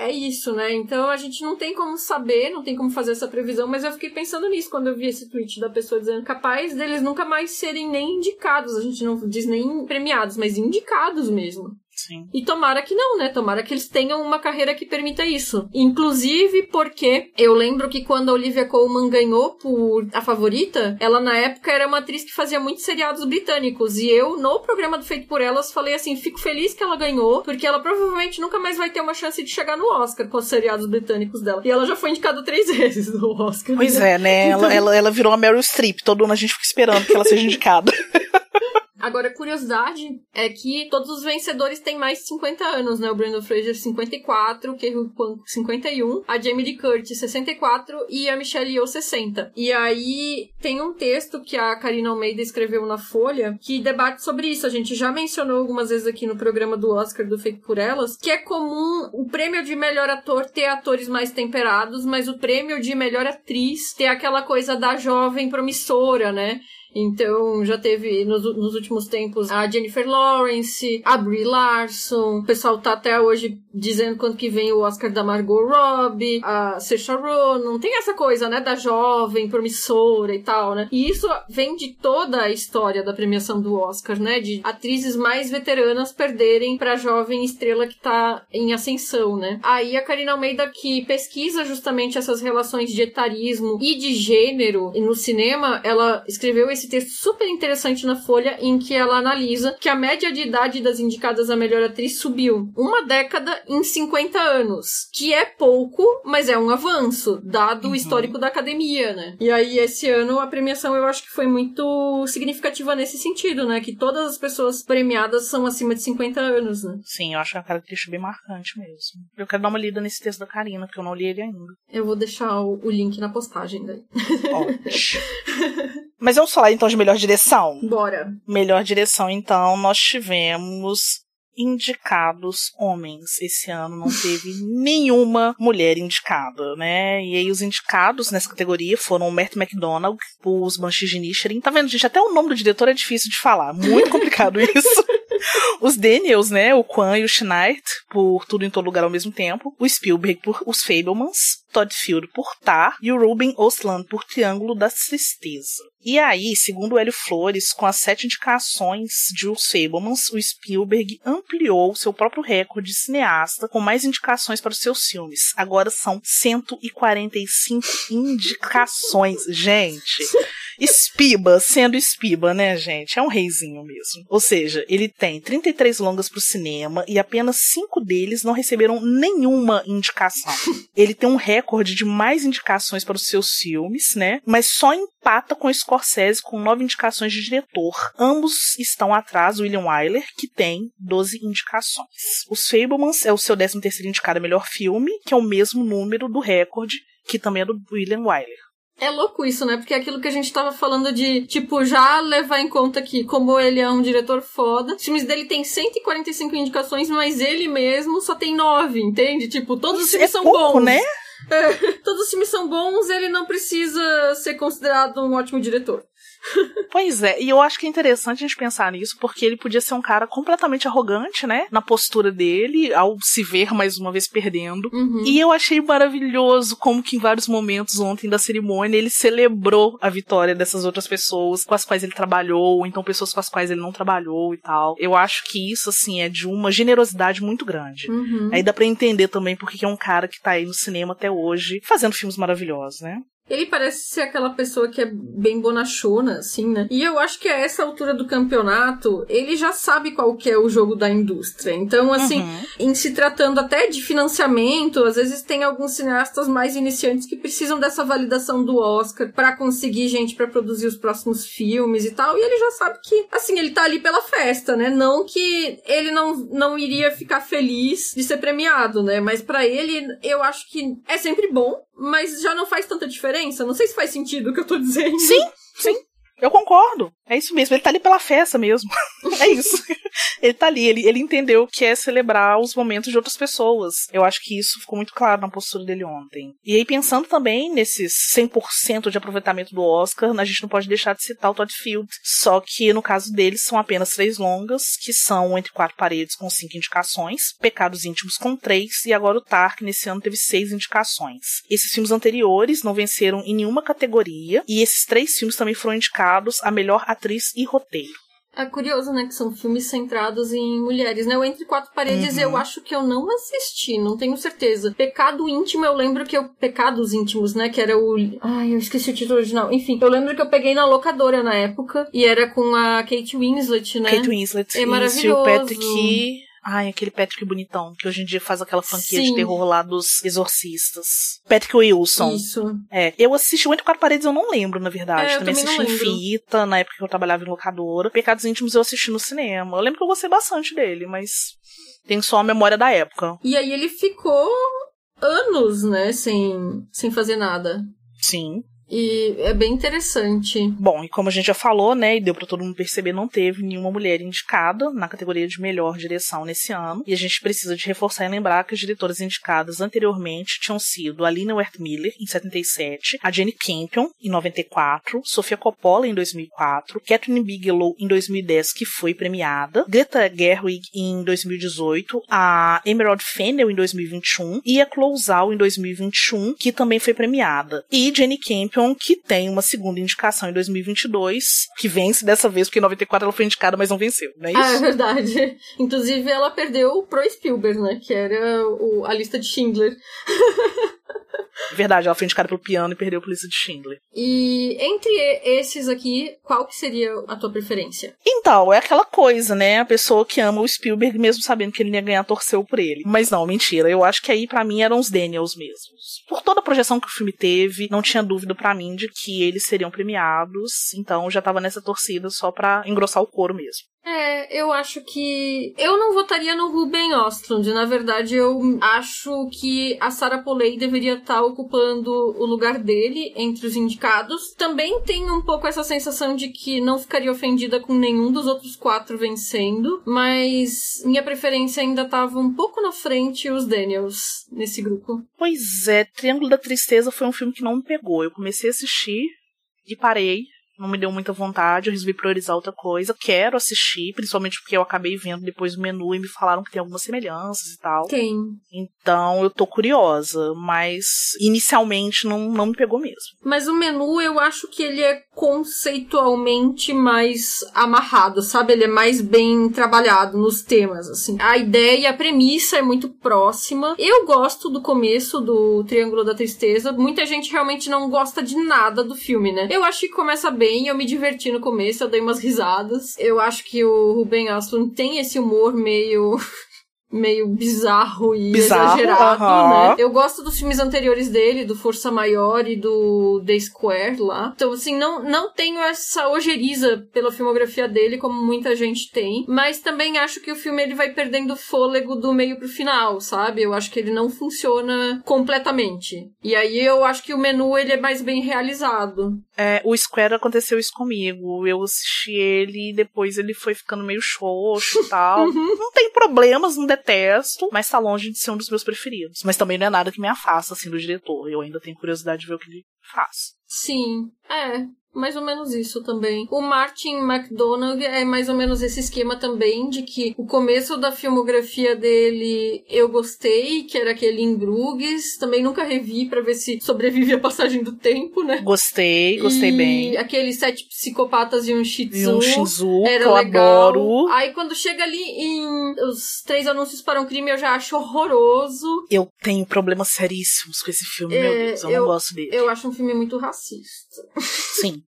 É isso, né? Então a gente não tem como saber, não tem como fazer essa previsão, mas eu fiquei pensando nisso quando eu vi esse tweet da pessoa dizendo capaz deles nunca mais serem nem indicados. A gente não diz nem premiados, mas indicados mesmo. Sim. E tomara que não, né? Tomara que eles tenham uma carreira que permita isso. Inclusive porque eu lembro que quando a Olivia Colman ganhou por A Favorita, ela na época era uma atriz que fazia muitos seriados britânicos. E eu, no programa do Feito por Elas, falei assim: fico feliz que ela ganhou, porque ela provavelmente nunca mais vai ter uma chance de chegar no Oscar com os seriados britânicos dela. E ela já foi indicada três vezes no Oscar. Pois é, né? Ela, ela, ela virou a Meryl Streep. Todo ano a gente fica esperando que ela seja indicada. Agora, curiosidade é que todos os vencedores têm mais de 50 anos, né? O Brandon Fraser, 54, o Kwan, 51, a Jamie Lee Curtis, 64 e a Michelle Yeoh, 60. E aí tem um texto que a Karina Almeida escreveu na Folha que debate sobre isso. A gente já mencionou algumas vezes aqui no programa do Oscar do Feito por Elas, que é comum o prêmio de melhor ator ter atores mais temperados, mas o prêmio de melhor atriz ter aquela coisa da jovem promissora, né? Então, já teve nos, nos, últimos tempos a Jennifer Lawrence, a Brie Larson. O pessoal tá até hoje dizendo quando que vem o Oscar da Margot Robbie, a Saoirse Ronan. Tem essa coisa, né, da jovem, promissora e tal, né? E isso vem de toda a história da premiação do Oscar, né? De atrizes mais veteranas perderem pra jovem estrela que tá em ascensão, né? Aí a Karina Almeida, que pesquisa justamente essas relações de etarismo e de gênero no cinema, ela escreveu esse texto super interessante na Folha em que ela analisa que a média de idade das indicadas a melhor atriz subiu uma década em 50 anos, que é pouco, mas é um avanço, dado uhum. o histórico da academia, né? E aí, esse ano, a premiação eu acho que foi muito significativa nesse sentido, né? Que todas as pessoas premiadas são acima de 50 anos, né? Sim, eu acho que é uma característica bem marcante mesmo. Eu quero dar uma lida nesse texto da Karina, porque eu não li ele ainda. Eu vou deixar o, o link na postagem daí. Ótimo. Mas vamos falar então de melhor direção? Bora. Melhor direção, então, nós tivemos indicados homens. Esse ano não teve nenhuma mulher indicada, né? E aí os indicados nessa categoria foram o Mert McDonald, os Banshees de Nishirin. Tá vendo, gente? Até o nome do diretor é difícil de falar. Muito complicado isso. Os Daniels, né? O Kwan e o Schneid por Tudo em Todo Lugar ao mesmo tempo. O Spielberg por Os Fablemans. Todd Field por Tar. E o Ruben Osland por Triângulo da Tristeza. E aí, segundo o Hélio Flores, com as sete indicações de Os Fablemans, o Spielberg ampliou seu próprio recorde de cineasta com mais indicações para os seus filmes. Agora são 145 indicações. Gente, Espiba, sendo Espiba, né, gente? É um reizinho mesmo. Ou seja, ele tem 33 longas pro cinema e apenas 5 deles não receberam nenhuma indicação. Ele tem um recorde de mais indicações para os seus filmes, né? Mas só empata com Scorsese com 9 indicações de diretor. Ambos estão atrás do William Wyler, que tem 12 indicações. Os Fablemans é o seu 13 terceiro indicado a melhor filme, que é o mesmo número do recorde que também é do William Wyler. É louco isso, né? Porque é aquilo que a gente tava falando de, tipo, já levar em conta que, como ele é um diretor foda, os filmes dele tem 145 indicações, mas ele mesmo só tem 9, entende? Tipo, todos os filmes é são pouco, bons. né? É, todos os filmes são bons, ele não precisa ser considerado um ótimo diretor. Pois é, e eu acho que é interessante a gente pensar nisso, porque ele podia ser um cara completamente arrogante, né? Na postura dele, ao se ver mais uma vez perdendo. Uhum. E eu achei maravilhoso como que em vários momentos ontem da cerimônia ele celebrou a vitória dessas outras pessoas com as quais ele trabalhou, ou então pessoas com as quais ele não trabalhou e tal. Eu acho que isso, assim, é de uma generosidade muito grande. Uhum. Aí dá pra entender também porque é um cara que tá aí no cinema até hoje, fazendo filmes maravilhosos, né? Ele parece ser aquela pessoa que é bem bonachona, assim, né? E eu acho que a essa altura do campeonato, ele já sabe qual que é o jogo da indústria. Então, assim, Uhum. em se tratando até de financiamento, às vezes tem alguns cineastas mais iniciantes que precisam dessa validação do Oscar pra conseguir gente pra produzir os próximos filmes e tal. E ele já sabe que, assim, ele tá ali pela festa, né? Não que ele não, não iria ficar feliz de ser premiado, né? Mas pra ele, eu acho que é sempre bom, mas já não faz tanta diferença. Não sei se faz sentido o que eu tô dizendo. Sim, sim. Eu concordo. É isso mesmo. Ele tá ali pela festa mesmo. é isso. Ele tá ali. Ele, ele entendeu que é celebrar os momentos de outras pessoas. Eu acho que isso ficou muito claro na postura dele ontem. E aí, pensando também nesses 100% de aproveitamento do Oscar, a gente não pode deixar de citar o Todd Field. Só que, no caso deles, são apenas três longas, que são Entre Quatro Paredes com cinco indicações, Pecados Íntimos com três, e agora o Tar, que nesse ano teve seis indicações. Esses filmes anteriores não venceram em nenhuma categoria, e esses três filmes também foram indicados a melhor atriz e roteiro. É curioso, né? Que são filmes centrados em mulheres, né? O Entre Quatro Paredes Uhum. eu acho que eu não assisti, não tenho certeza. Pecado Íntimo, eu lembro que eu. Pecados Íntimos, né? Que era o. Ai, eu esqueci o título original. Enfim, eu lembro que eu peguei na locadora na época e era com a Kate Winslet, né? Kate Winslet É isso, e o maravilhoso. Patrick... Ai, aquele Patrick bonitão, que hoje em dia faz aquela franquia Sim. de terror lá dos exorcistas. Patrick Wilson. Isso. É, eu assisti muito Quatro Paredes, eu não lembro, na verdade. É, também, também assisti em fita, na época que eu trabalhava em locadora. Pecados Íntimos eu assisti no cinema. Eu lembro que eu gostei bastante dele, mas tenho só a memória da época. E aí ele ficou anos, né, sem, sem fazer nada. Sim. E é bem interessante. Bom, e como a gente já falou, né, e deu para todo mundo perceber, não teve nenhuma mulher indicada na categoria de melhor direção nesse ano. E a gente precisa de reforçar e lembrar que as diretoras indicadas anteriormente tinham sido a Lina Wertmiller, em 77, a Jenny Campion, em 94, Sofia Coppola, em 2004, Catherine Bigelow, em 2010, que foi premiada, Greta Gerwig, em 2018, a Emerald Fennell, em 2021, e a Chloe Zhao, em 2021, que também foi premiada. E Jenny Campion que tem uma segunda indicação em 2022, que vence dessa vez, porque em 94 ela foi indicada, mas não venceu, não é isso? Ah, é verdade. Inclusive, ela perdeu pro Spielberg, né? Que era o, a lista de Schindler. Verdade, ela foi indicada pelo piano e perdeu por lista de Schindler. E entre esses aqui, qual que seria a tua preferência? Então, é aquela coisa, né? A pessoa que ama o Spielberg, mesmo sabendo que ele ia ganhar, torceu por ele. Mas não, mentira. Eu acho que aí para mim eram os Daniels mesmos. Por toda a projeção que o filme teve, não tinha dúvida para mim de que eles seriam premiados. Então já tava nessa torcida só pra engrossar o coro mesmo. É, eu acho que. Eu não votaria no Ruben Ostlund. Na verdade, eu acho que a Sarah Polley deveria estar tá ocupando o lugar dele entre os indicados. Também tenho um pouco essa sensação de que não ficaria ofendida com nenhum dos outros quatro vencendo, mas minha preferência ainda estava um pouco na frente os Daniels nesse grupo. Pois é, Triângulo da Tristeza foi um filme que não me pegou. Eu comecei a assistir e parei não me deu muita vontade, eu resolvi priorizar outra coisa. Quero assistir, principalmente porque eu acabei vendo depois o menu e me falaram que tem algumas semelhanças e tal. Tem. Então eu tô curiosa, mas inicialmente não, não me pegou mesmo. Mas o menu eu acho que ele é conceitualmente mais amarrado, sabe? Ele é mais bem trabalhado nos temas, assim. A ideia e a premissa é muito próxima. Eu gosto do começo do Triângulo da Tristeza. Muita gente realmente não gosta de nada do filme, né? Eu acho que começa bem bem, eu me diverti no começo, eu dei umas risadas. Eu acho que o Ruben Östlund tem esse humor meio meio bizarro e bizarro, exagerado, uh -huh. né? Eu gosto dos filmes anteriores dele, do Força Maior e do The Square lá. Então, assim, não, não tenho essa ojeriza pela filmografia dele, como muita gente tem, mas também acho que o filme ele vai perdendo fôlego do meio pro final, sabe? Eu acho que ele não funciona completamente. E aí eu acho que o menu ele é mais bem realizado. É, o Square aconteceu isso comigo. Eu assisti ele e depois ele foi ficando meio xoxo e tal. Uhum. Não tem problemas, não detesto, mas tá longe de ser um dos meus preferidos. Mas também não é nada que me afasta, assim, do diretor. Eu ainda tenho curiosidade de ver o que ele faz. Sim, é mais ou menos isso também. O Martin McDonagh é mais ou menos esse esquema também, de que o começo da filmografia dele eu gostei, que era aquele em Bruges, também nunca revi para ver se sobrevive a passagem do tempo, né? Gostei, gostei e bem. Aqueles Sete Psicopatas e um Shih Tzu. E um Shih Tzu, era legal. adoro. Aí quando chega ali em Os Três Anúncios para um Crime, eu já acho horroroso. Eu tenho problemas seríssimos com esse filme, é, meu Deus, eu, eu não gosto dele. Eu acho um filme muito racista. Sim.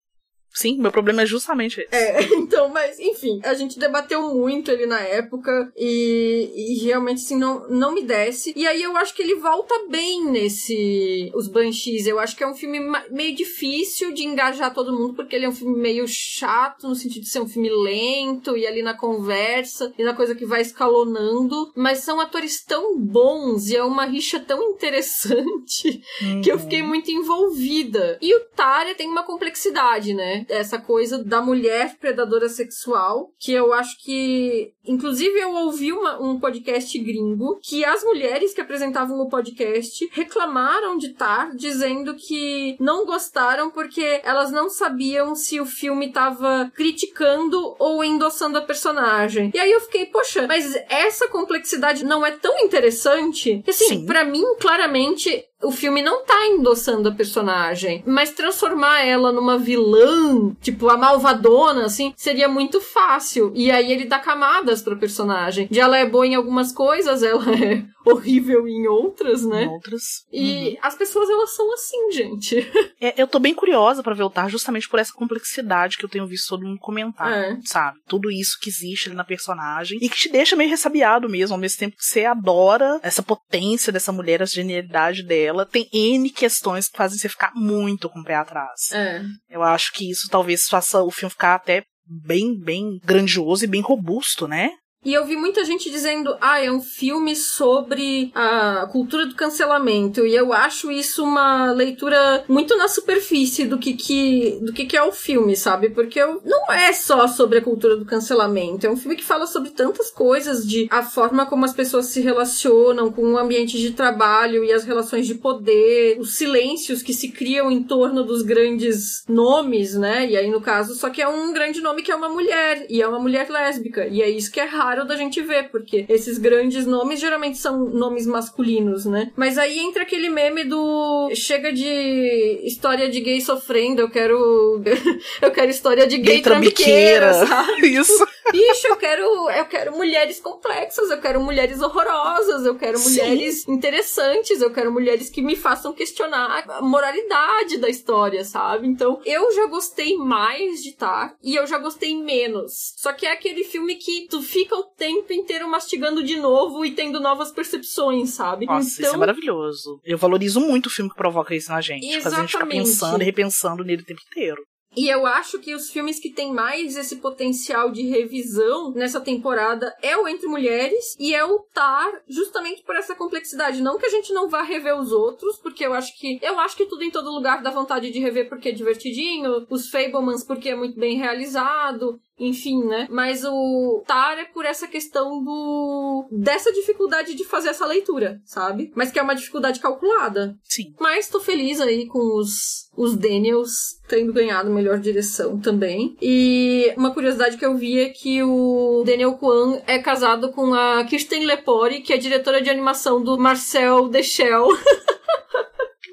Sim, meu problema é justamente esse. É, então, mas enfim, a gente debateu muito ele na época e, e realmente assim não, não me desce. E aí eu acho que ele volta bem nesse Os Banshees. Eu acho que é um filme meio difícil de engajar todo mundo porque ele é um filme meio chato no sentido de ser um filme lento e ali na conversa e na coisa que vai escalonando, mas são atores tão bons e é uma rixa tão interessante uhum. que eu fiquei muito envolvida. E o Tária tem uma complexidade, né? Essa coisa da mulher predadora sexual, que eu acho que. Inclusive, eu ouvi uma, um podcast gringo que as mulheres que apresentavam o podcast reclamaram de estar dizendo que não gostaram porque elas não sabiam se o filme estava criticando ou endossando a personagem. E aí eu fiquei, poxa, mas essa complexidade não é tão interessante? Assim, para mim, claramente, o filme não tá endossando a personagem, mas transformar ela numa vilã, tipo a malvadona, assim, seria muito fácil. E aí ele dá camadas pra personagem. De ela é boa em algumas coisas, ela é horrível em outras, né? Em outras. E uhum. as pessoas, elas são assim, gente. É, eu tô bem curiosa para ver o Tar justamente por essa complexidade que eu tenho visto todo mundo comentar, é. sabe? Tudo isso que existe ali na personagem e que te deixa meio ressabiado mesmo, ao mesmo tempo que você adora essa potência dessa mulher, a genialidade dela. Tem N questões que fazem você ficar muito com o pé atrás. É. Eu acho que isso talvez faça o filme ficar até bem, bem grandioso e bem robusto, né? E eu vi muita gente dizendo, ah, é um filme sobre a cultura do cancelamento. E eu acho isso uma leitura muito na superfície do que, que, do que, que é o filme, sabe? Porque eu, não é só sobre a cultura do cancelamento. É um filme que fala sobre tantas coisas, de a forma como as pessoas se relacionam com o ambiente de trabalho e as relações de poder, os silêncios que se criam em torno dos grandes nomes, né? E aí, no caso, só que é um grande nome que é uma mulher, e é uma mulher lésbica. E é isso que é raro da gente ver, porque esses grandes nomes geralmente são nomes masculinos, né? Mas aí entra aquele meme do chega de história de gay sofrendo, eu quero eu quero história de gay, gay trambiqueira, sabe? Isso. Bicho, eu quero eu quero mulheres complexas, eu quero mulheres horrorosas, eu quero Sim. mulheres interessantes, eu quero mulheres que me façam questionar a moralidade da história, sabe? Então, eu já gostei mais de Tar e eu já gostei menos. Só que é aquele filme que tu fica o tempo inteiro mastigando de novo e tendo novas percepções, sabe? Nossa, então... isso é então maravilhoso. Eu valorizo muito o filme que provoca isso na gente. Exatamente. Fazer a gente ficar pensando e repensando nele o tempo inteiro. E eu acho que os filmes que têm mais esse potencial de revisão nessa temporada é o Entre Mulheres e é o Tar, justamente por essa complexidade. Não que a gente não vá rever os outros, porque eu acho que eu acho que tudo em todo lugar dá vontade de rever porque é divertidinho, os Fablemans porque é muito bem realizado, enfim, né? Mas o Tar é por essa questão do dessa dificuldade de fazer essa leitura, sabe? Mas que é uma dificuldade calculada. Sim. Mas tô feliz aí com os os Daniels tendo ganhado melhor direção também. E uma curiosidade que eu vi é que o Daniel Kwan é casado com a Kirsten Lepore, que é diretora de animação do Marcel Deschel.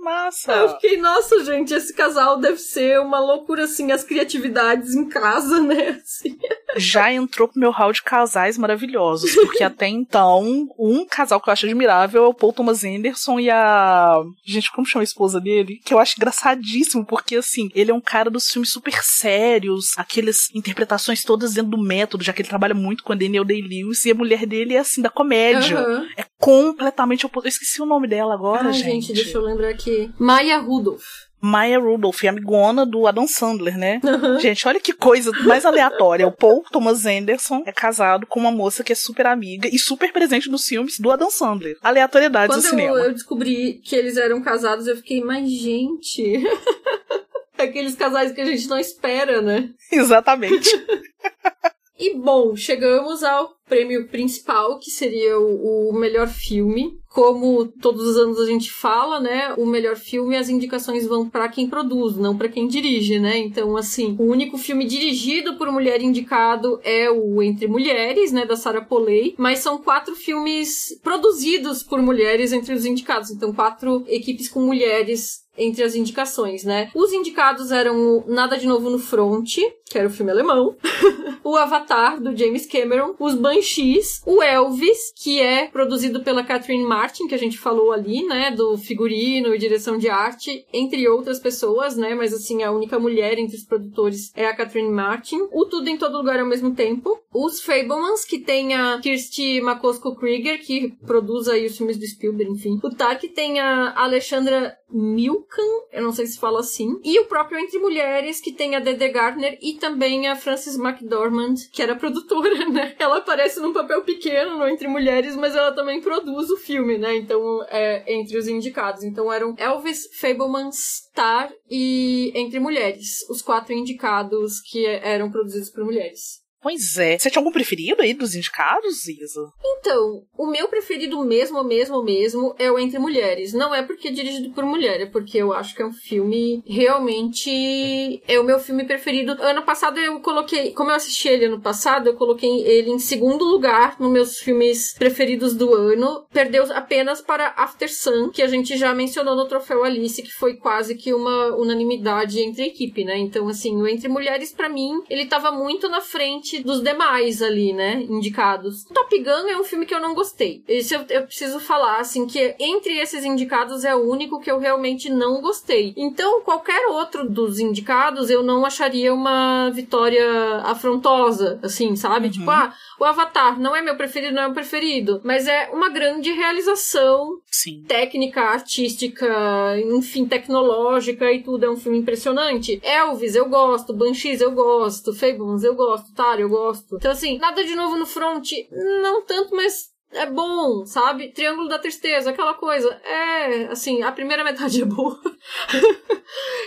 massa! Eu fiquei, nossa, gente, esse casal deve ser uma loucura, assim, as criatividades em casa, né? Assim. Já entrou pro meu hall de casais maravilhosos, porque até então, um casal que eu acho admirável é o Paul Thomas Anderson e a. Gente, como chama a esposa dele? Que eu acho engraçadíssimo, porque assim, ele é um cara dos filmes super sérios, aquelas interpretações todas dentro do método, já que ele trabalha muito com a Daniel Day-Lewis, e a mulher dele é assim, da comédia. Uhum. É completamente oposto. Eu esqueci o nome dela agora, Ai, gente. gente, deixa eu lembrar aqui. Maya Rudolph. Maya Rudolph, amigona do Adam Sandler, né? Uhum. Gente, olha que coisa mais aleatória. O Paul Thomas Anderson é casado com uma moça que é super amiga e super presente nos filmes do Adam Sandler. Aleatoriedades Quando do cinema. Quando eu descobri que eles eram casados, eu fiquei, mas gente... Aqueles casais que a gente não espera, né? Exatamente. e bom, chegamos ao prêmio principal, que seria o, o melhor filme como todos os anos a gente fala, né? O melhor filme, as indicações vão para quem produz, não para quem dirige, né? Então, assim, o único filme dirigido por mulher indicado é o Entre Mulheres, né? Da Sarah Polley, mas são quatro filmes produzidos por mulheres entre os indicados. Então, quatro equipes com mulheres entre as indicações, né? Os indicados eram Nada de Novo no Front, que era o filme alemão, o Avatar, do James Cameron, os Banshees, o Elvis, que é produzido pela Catherine Martin, que a gente falou ali, né, do figurino e direção de arte, entre outras pessoas, né, mas assim, a única mulher entre os produtores é a Catherine Martin. O Tudo em Todo Lugar ao mesmo tempo. Os Fablemans, que tem a Kirsty McCoskey-Krieger, que produz aí os filmes do Spielberg, enfim. O que tem a Alexandra Milkan, eu não sei se fala assim. E o próprio Entre Mulheres, que tem a Dede Gardner e também a Frances McDormand, que era produtora, né? Ela aparece num papel pequeno no Entre Mulheres, mas ela também produz o filme, né? Então, é entre os indicados. Então, eram Elvis, Fableman, Star e Entre Mulheres, os quatro indicados que eram produzidos por mulheres. Pois é. Você tinha algum preferido aí dos indicados, Isa? Então, o meu preferido mesmo, mesmo, mesmo é o Entre Mulheres. Não é porque é dirigido por mulher, é porque eu acho que é um filme realmente. É o meu filme preferido. Ano passado eu coloquei. Como eu assisti ele ano passado, eu coloquei ele em segundo lugar nos meus filmes preferidos do ano. Perdeu apenas para After Sun, que a gente já mencionou no Troféu Alice, que foi quase que uma unanimidade entre a equipe, né? Então, assim, o Entre Mulheres, para mim, ele tava muito na frente diferente dos demais ali, né? Indicados. Top Gun é um filme que eu não gostei. Esse eu, eu preciso falar, assim, que entre esses indicados é o único que eu realmente não gostei. Então, qualquer outro dos indicados eu não acharia uma vitória afrontosa, assim, sabe? Tipo, uhum. Tipo, ah, o Avatar não é meu preferido, não é meu preferido, mas é uma grande realização Sim. técnica, artística, enfim, tecnológica e tudo. É um filme impressionante. Elvis, eu gosto. Banshees, eu gosto. Fables, eu gosto. Tar, eu gosto. Então, assim, nada de novo no front, não tanto, mas é bom, sabe? Triângulo da Tristeza, aquela coisa. É, assim, a primeira metade é boa.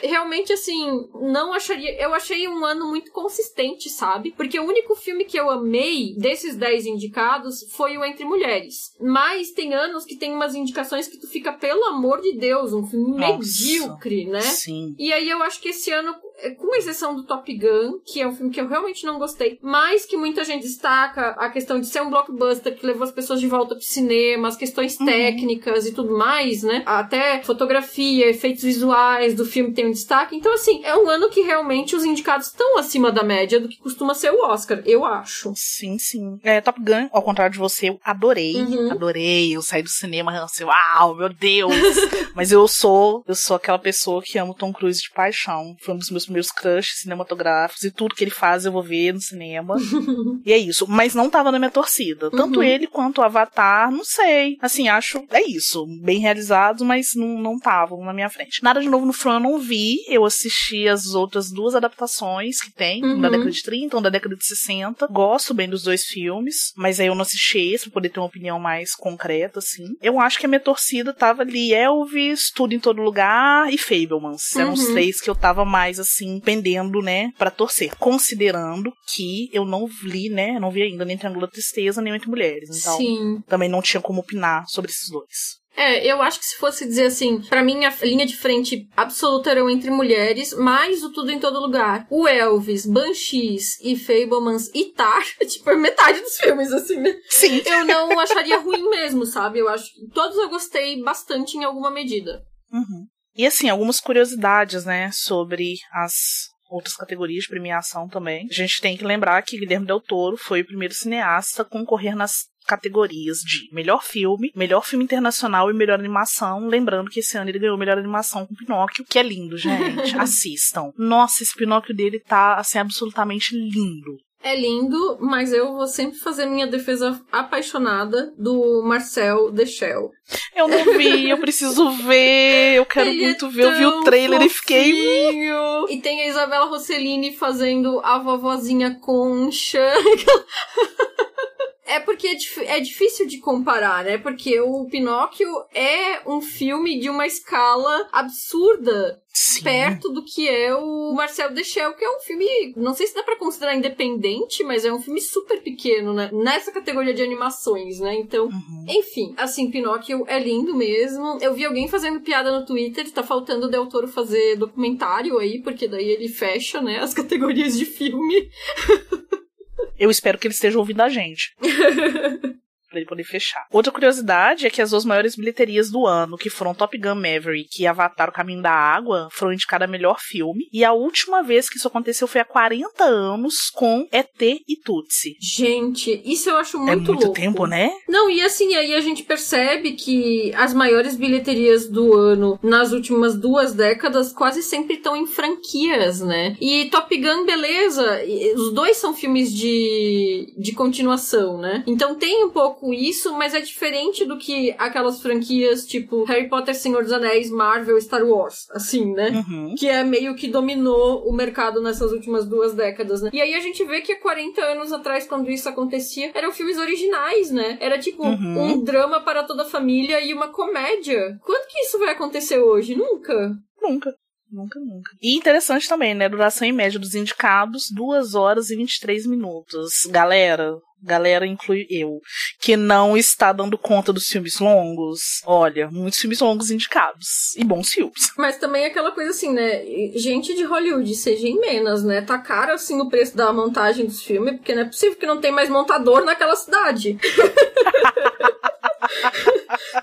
Realmente, assim, não acharia. Eu achei um ano muito consistente, sabe? Porque o único filme que eu amei desses 10 indicados foi o Entre Mulheres. Mas tem anos que tem umas indicações que tu fica, pelo amor de Deus, um filme Nossa, medíocre, né? Sim. E aí eu acho que esse ano com exceção do Top Gun, que é um filme que eu realmente não gostei, mas que muita gente destaca a questão de ser um blockbuster que levou as pessoas de volta pro cinema, as questões uhum. técnicas e tudo mais, né? Até fotografia, efeitos visuais do filme tem um destaque. Então, assim, é um ano que realmente os indicados estão acima da média do que costuma ser o Oscar, eu acho. Sim, sim. É, Top Gun, ao contrário de você, eu adorei. Uhum. Adorei. Eu saí do cinema assim, uau, meu Deus! mas eu sou, eu sou aquela pessoa que ama Tom Cruise de paixão. Foi um dos meus meus crushes cinematográficos e tudo que ele faz eu vou ver no cinema. e é isso. Mas não tava na minha torcida. Tanto uhum. ele quanto o Avatar, não sei. Assim, acho. É isso. Bem realizados, mas não estavam na minha frente. Nada de novo no Fran eu não vi. Eu assisti as outras duas adaptações que tem, uhum. da década de 30, um da década de 60. Gosto bem dos dois filmes, mas aí eu não assisti esse pra poder ter uma opinião mais concreta, assim. Eu acho que a minha torcida tava ali Elvis, Tudo em Todo Lugar e Fablemans. Eram uhum. os três que eu tava mais, assim, assim, pendendo, né, para torcer. Considerando que eu não li, né, não vi ainda nem Triângulo da Tristeza, nem Entre Mulheres. Então, Sim. também não tinha como opinar sobre esses dois. É, eu acho que se fosse dizer assim, para mim a linha de frente absoluta era o Entre Mulheres, mais o Tudo em Todo Lugar. O Elvis, Banshees e Fablemans e Tar, tipo, é metade dos filmes, assim, né? Sim. Eu não acharia ruim mesmo, sabe? Eu acho que todos eu gostei bastante em alguma medida. Uhum. E assim, algumas curiosidades, né, sobre as outras categorias de premiação também. A gente tem que lembrar que Guilherme Del Toro foi o primeiro cineasta a concorrer nas categorias de melhor filme, melhor filme internacional e melhor animação. Lembrando que esse ano ele ganhou melhor animação com Pinóquio, que é lindo, gente. Assistam. Nossa, esse Pinóquio dele tá assim absolutamente lindo. É lindo, mas eu vou sempre fazer minha defesa apaixonada do Marcel Deschel. Eu não vi, eu preciso ver, eu quero Ele é muito é ver. Eu vi o trailer fofinho. e fiquei. E tem a Isabela Rossellini fazendo a vovozinha concha. É porque é, é, difícil de comparar, né? Porque o Pinóquio é um filme de uma escala absurda. Sim. Perto do que é o Marcel Deschel, que é um filme, não sei se dá para considerar independente, mas é um filme super pequeno, né? Nessa categoria de animações, né? Então, uhum. enfim, assim, Pinóquio é lindo mesmo. Eu vi alguém fazendo piada no Twitter, tá faltando o Del Toro fazer documentário aí, porque daí ele fecha, né, as categorias de filme. Eu espero que ele esteja ouvindo a gente. para ele poder fechar. Outra curiosidade é que as duas maiores bilheterias do ano, que foram Top Gun Maverick e Avatar O Caminho da Água, foram indicadas a melhor filme. E a última vez que isso aconteceu foi há 40 anos com ET e Tutsi. Gente, isso eu acho muito É muito louco. tempo, né? Não, e assim, aí a gente percebe que as maiores bilheterias do ano nas últimas duas décadas quase sempre estão em franquias, né? E Top Gun, beleza, os dois são filmes de, de continuação, né? Então tem um pouco pouco isso, mas é diferente do que aquelas franquias tipo Harry Potter, Senhor dos Anéis, Marvel, Star Wars, assim, né? Uhum. Que é meio que dominou o mercado nessas últimas duas décadas, né? E aí a gente vê que há 40 anos atrás, quando isso acontecia, eram filmes originais, né? Era tipo uhum. um drama para toda a família e uma comédia. Quando que isso vai acontecer hoje? Nunca. Nunca. Nunca, nunca. E interessante também, né? Duração em média dos indicados, 2 horas e 23 minutos. Galera, galera inclui eu, que não está dando conta dos filmes longos. Olha, muitos filmes longos indicados. E bons filmes. Mas também é aquela coisa assim, né? Gente de Hollywood, seja em menos, né? Tá caro assim o preço da montagem dos filmes, porque não é possível que não tem mais montador naquela cidade.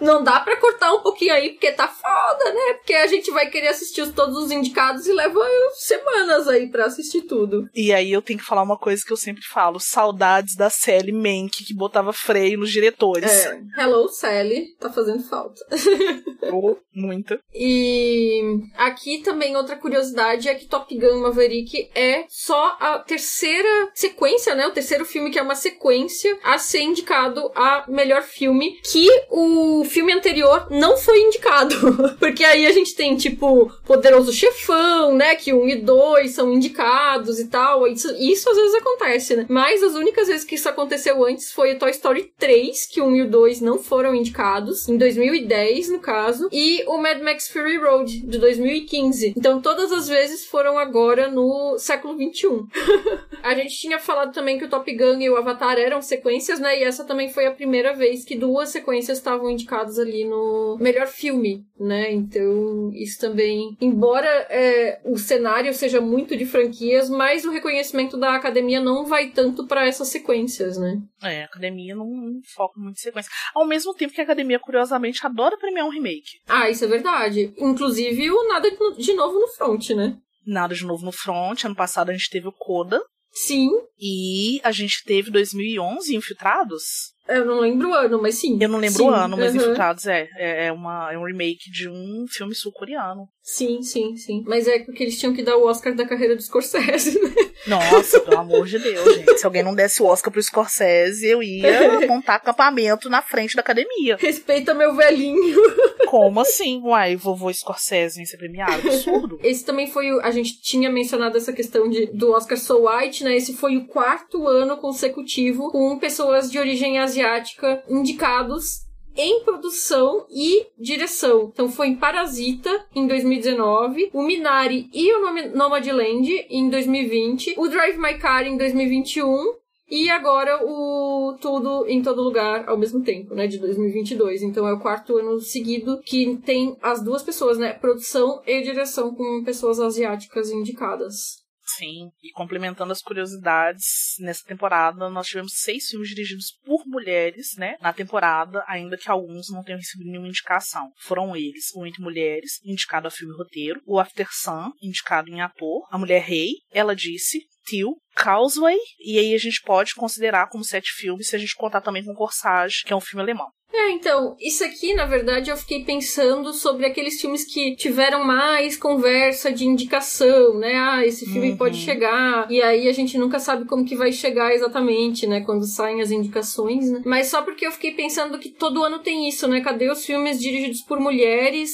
não dá pra cortar um pouquinho aí, porque tá foda, né? Porque a gente vai querer assistir os, todos os indicados e leva semanas aí pra assistir tudo. E aí eu tenho que falar uma coisa que eu sempre falo: saudades da Sally Menck, que botava freio nos diretores. É. Hello, Sally. Tá fazendo falta. oh, muita. E aqui também outra curiosidade é que Top Gun Maverick é só a terceira sequência, né? O terceiro filme que é uma sequência a ser indicado a melhor filme, que o filme anterior não foi indicado. Porque aí a gente tem, tipo, Poderoso Chefão, né? Que um e dois são indicados e tal. Isso, isso às vezes acontece, né? Mas as únicas vezes que isso aconteceu antes foi Toy Story 3, que um e o dois não foram indicados, em 2010, no caso, e o Mad Max Fury Road, de 2015. Então todas as vezes foram agora no século 21. a gente tinha falado também que o Top Gun e o Avatar eram sequências, né? E essa também foi a primeira vez que duas sequências estavam indicadas ali no melhor filme, né? Então, isso também, embora é, o cenário seja muito de franquias, mas o reconhecimento da academia não vai tanto para essas sequências, né? É, a academia não, não foca muito em sequência. Ao mesmo tempo que a academia, curiosamente, adora premiar um remake. Ah, isso é verdade. Inclusive o Nada de Novo no Front, né? Nada de Novo no Front. Ano passado a gente teve o Coda. Sim. E a gente teve 2011 Infiltrados. Eu não lembro o ano, mas sim. Eu não lembro sim, o ano, mas uhum. Infiltrados é, é, uma, é um remake de um filme sul-coreano. Sim, sim, sim. Mas é porque eles tinham que dar o Oscar da carreira do Scorsese, né? Nossa, pelo amor de Deus, gente. Se alguém não desse o Oscar pro Scorsese, eu ia montar acampamento na frente da academia. Respeita meu velhinho. Como assim? Uai, vovô Scorsese em ser premiado? Absurdo. Esse também foi o. A gente tinha mencionado essa questão de, do Oscar So White, né? Esse foi o quarto ano consecutivo com pessoas de origem asiática indicados em produção e direção. Então foi em Parasita em 2019, o Minari e o Nomadland em 2020, o Drive My Car em 2021 e agora o Tudo em Todo Lugar ao mesmo tempo, né, de 2022. Então é o quarto ano seguido que tem as duas pessoas, né, produção e direção com pessoas asiáticas indicadas. Sim, e complementando as curiosidades, nessa temporada nós tivemos seis filmes dirigidos por mulheres, né? Na temporada, ainda que alguns não tenham recebido nenhuma indicação. Foram eles o Entre Mulheres, indicado a filme roteiro, o After Sun, indicado em ator, A Mulher Rei, Ela Disse, Till, Causeway, e aí a gente pode considerar como sete filmes se a gente contar também com Corsage, que é um filme alemão. É, então, isso aqui, na verdade, eu fiquei pensando sobre aqueles filmes que tiveram mais conversa de indicação, né? Ah, esse filme Uhum. pode chegar. E aí a gente nunca sabe como que vai chegar exatamente, né? Quando saem as indicações, né? Mas só porque eu fiquei pensando que todo ano tem isso, né? Cadê os filmes dirigidos por mulheres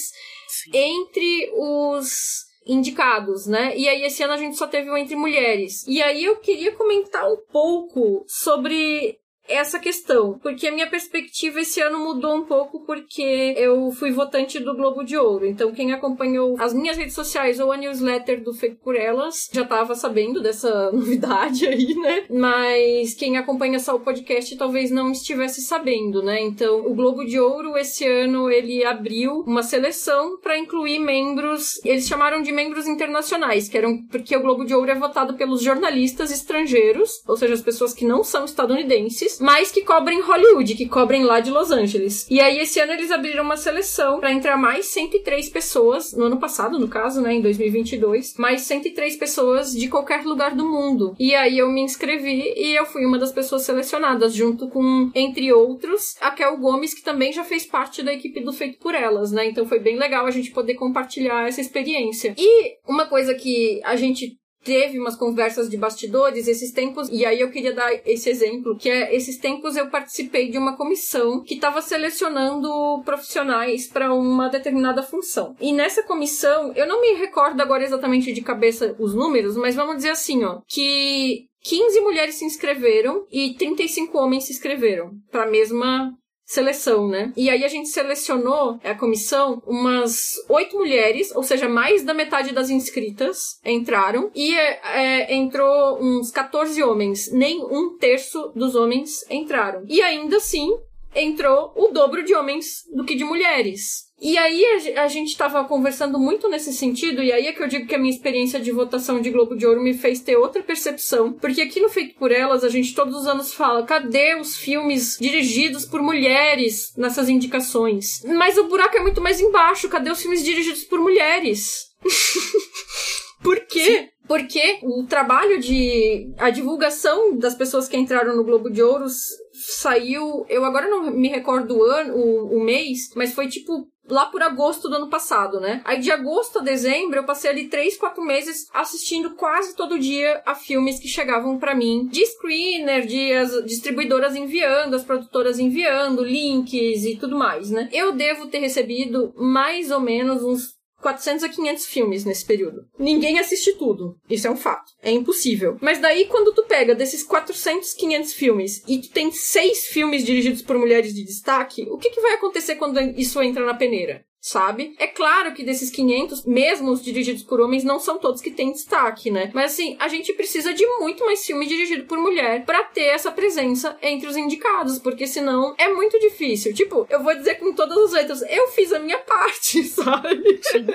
Sim. entre os indicados, né? E aí esse ano a gente só teve o Entre Mulheres. E aí eu queria comentar um pouco sobre essa questão, porque a minha perspectiva esse ano mudou um pouco porque eu fui votante do Globo de Ouro. Então, quem acompanhou as minhas redes sociais ou a newsletter do Feito por Elas já tava sabendo dessa novidade aí, né? Mas quem acompanha só o podcast talvez não estivesse sabendo, né? Então, o Globo de Ouro esse ano ele abriu uma seleção para incluir membros, eles chamaram de membros internacionais, que eram porque o Globo de Ouro é votado pelos jornalistas estrangeiros, ou seja, as pessoas que não são estadunidenses, mas que cobrem Hollywood, que cobrem lá de Los Angeles. E aí esse ano eles abriram uma seleção para entrar mais 103 pessoas, no ano passado, no caso, né, em 2022, mais 103 pessoas de qualquer lugar do mundo. E aí eu me inscrevi e eu fui uma das pessoas selecionadas, junto com, entre outros, a Kel Gomes, que também já fez parte da equipe do Feito por Elas, né? Então foi bem legal a gente poder compartilhar essa experiência. E uma coisa que a gente teve umas conversas de bastidores esses tempos, e aí eu queria dar esse exemplo, que é esses tempos eu participei de uma comissão que estava selecionando profissionais para uma determinada função. E nessa comissão, eu não me recordo agora exatamente de cabeça os números, mas vamos dizer assim, ó, que 15 mulheres se inscreveram e 35 homens se inscreveram para a mesma seleção, né? E aí a gente selecionou a comissão umas oito mulheres, ou seja, mais da metade das inscritas entraram e é, entrou uns 14 homens, nem um terço dos homens entraram. E ainda assim entrou o dobro de homens do que de mulheres. E aí a, gente estava conversando muito nesse sentido, e aí é que eu digo que a minha experiência de votação de Globo de Ouro me fez ter outra percepção. Porque aqui no Feito por Elas, a gente todos os anos fala: cadê os filmes dirigidos por mulheres nessas indicações? Mas o buraco é muito mais embaixo: cadê os filmes dirigidos por mulheres? por quê? Sim. Porque o trabalho de. a divulgação das pessoas que entraram no Globo de Ouro saiu. Eu agora não me recordo o ano, o, o mês, mas foi tipo lá por agosto do ano passado, né? Aí de agosto a dezembro eu passei ali três, quatro meses assistindo quase todo dia a filmes que chegavam para mim de screener, de as distribuidoras enviando, as produtoras enviando links e tudo mais, né? Eu devo ter recebido mais ou menos uns 400 a 500 filmes nesse período. Ninguém assiste tudo. Isso é um fato. É impossível. Mas daí, quando tu pega desses 400, 500 filmes e tu tem seis filmes dirigidos por mulheres de destaque, o que, que vai acontecer quando isso entra na peneira? Sabe? É claro que desses 500, mesmo os dirigidos por homens, não são todos que têm destaque, né? Mas assim, a gente precisa de muito mais filme dirigido por mulher para ter essa presença entre os indicados, porque senão é muito difícil. Tipo, eu vou dizer com todas as letras, eu fiz a minha parte, sabe? Sim.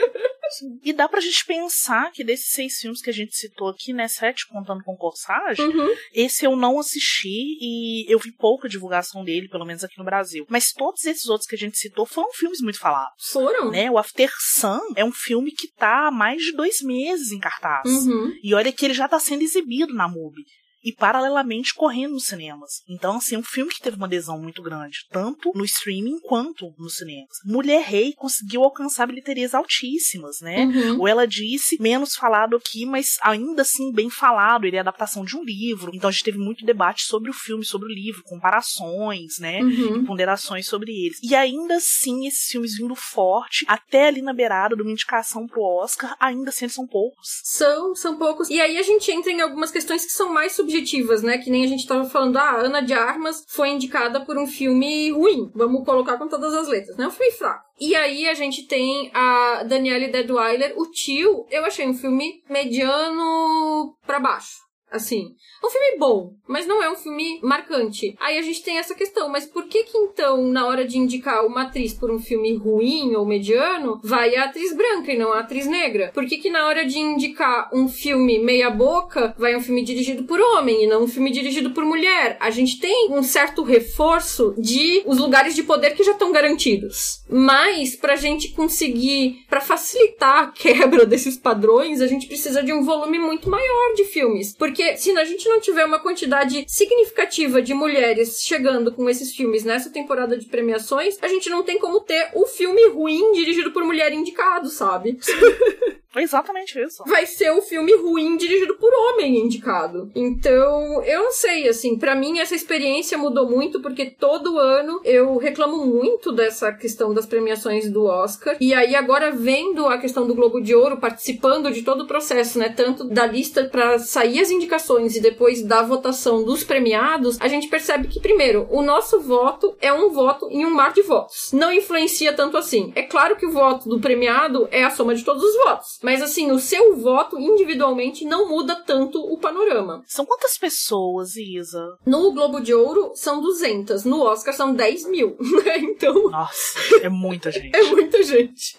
Sim. E dá pra gente pensar que desses seis filmes que a gente citou aqui, né, sete contando com Corsage, uhum. esse eu não assisti e eu vi pouca divulgação dele, pelo menos aqui no Brasil. Mas todos esses outros que a gente citou foram filmes muito falados foram. Né? O After Sun é um filme que tá há mais de dois meses em cartaz. Uhum. E olha que ele já tá sendo exibido na MUBI e paralelamente correndo nos cinemas. Então, assim, é um filme que teve uma adesão muito grande, tanto no streaming quanto nos cinemas. Mulher Rei conseguiu alcançar bilheterias altíssimas, né? Uhum. Ou ela disse, menos falado aqui, mas ainda assim bem falado, ele é adaptação de um livro. Então a gente teve muito debate sobre o filme, sobre o livro, comparações, né? Uhum. Ponderações sobre eles. E ainda assim, esses filmes vindo forte, até ali na beirada de uma indicação pro Oscar, ainda assim eles são poucos. São, são poucos. E aí a gente entra em algumas questões que são mais subjetivas subjetivas, né? Que nem a gente tava falando, ah, Ana de Armas foi indicada por um filme ruim. Vamos colocar com todas as letras, né? Um filme fraco. E aí a gente tem a Danielle Deadweiler, o tio. Eu achei um filme mediano para baixo. Assim, é um filme bom, mas não é um filme marcante. Aí a gente tem essa questão, mas por que que então, na hora de indicar uma atriz por um filme ruim ou mediano, vai a atriz branca e não a atriz negra? Por que que na hora de indicar um filme meia boca, vai um filme dirigido por homem e não um filme dirigido por mulher? A gente tem um certo reforço de os lugares de poder que já estão garantidos. Mas pra gente conseguir, para facilitar a quebra desses padrões, a gente precisa de um volume muito maior de filmes. Porque porque se a gente não tiver uma quantidade significativa de mulheres chegando com esses filmes nessa temporada de premiações, a gente não tem como ter o filme ruim dirigido por mulher indicado, sabe? Exatamente isso. Vai ser o filme ruim dirigido por homem indicado. Então, eu não sei, assim, para mim essa experiência mudou muito porque todo ano eu reclamo muito dessa questão das premiações do Oscar. E aí agora vendo a questão do Globo de Ouro, participando de todo o processo, né, tanto da lista para sair as indicações e depois da votação dos premiados, a gente percebe que primeiro, o nosso voto é um voto em um mar de votos. Não influencia tanto assim. É claro que o voto do premiado é a soma de todos os votos. Mas assim, o seu voto individualmente não muda tanto o panorama. São quantas pessoas, Isa? No Globo de Ouro são 200, no Oscar são 10 mil, né? Então. Nossa, é muita gente. é muita gente.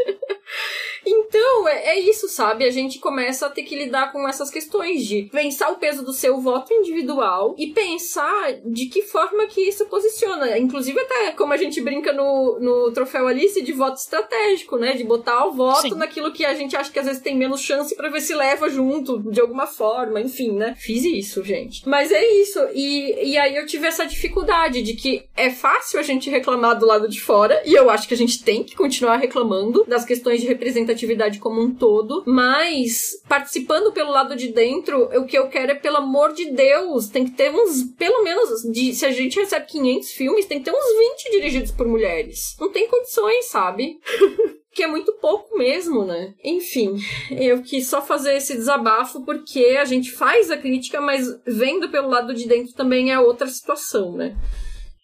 Então, é, é, isso, sabe? A gente começa a ter que lidar com essas questões de pensar o peso do seu voto individual e pensar de que forma que isso posiciona. Inclusive, até como a gente brinca no, no troféu Alice de voto estratégico, né? De botar o voto Sim. naquilo que a gente acha que às vezes tem menos chance para ver se leva junto de alguma forma, enfim, né? Fiz isso, gente. Mas é isso. E, e aí eu tive essa dificuldade de que é fácil a gente reclamar do lado de fora, e eu acho que a gente tem que continuar reclamando das questões de representatividade como um todo, mas participando pelo lado de dentro, o que eu quero é, pelo amor de Deus, tem que ter uns, pelo menos, de, se a gente recebe 500 filmes, tem que ter uns 20 dirigidos por mulheres. Não tem condições, sabe? que é muito pouco mesmo, né? Enfim, eu quis só fazer esse desabafo porque a gente faz a crítica, mas vendo pelo lado de dentro também é outra situação, né?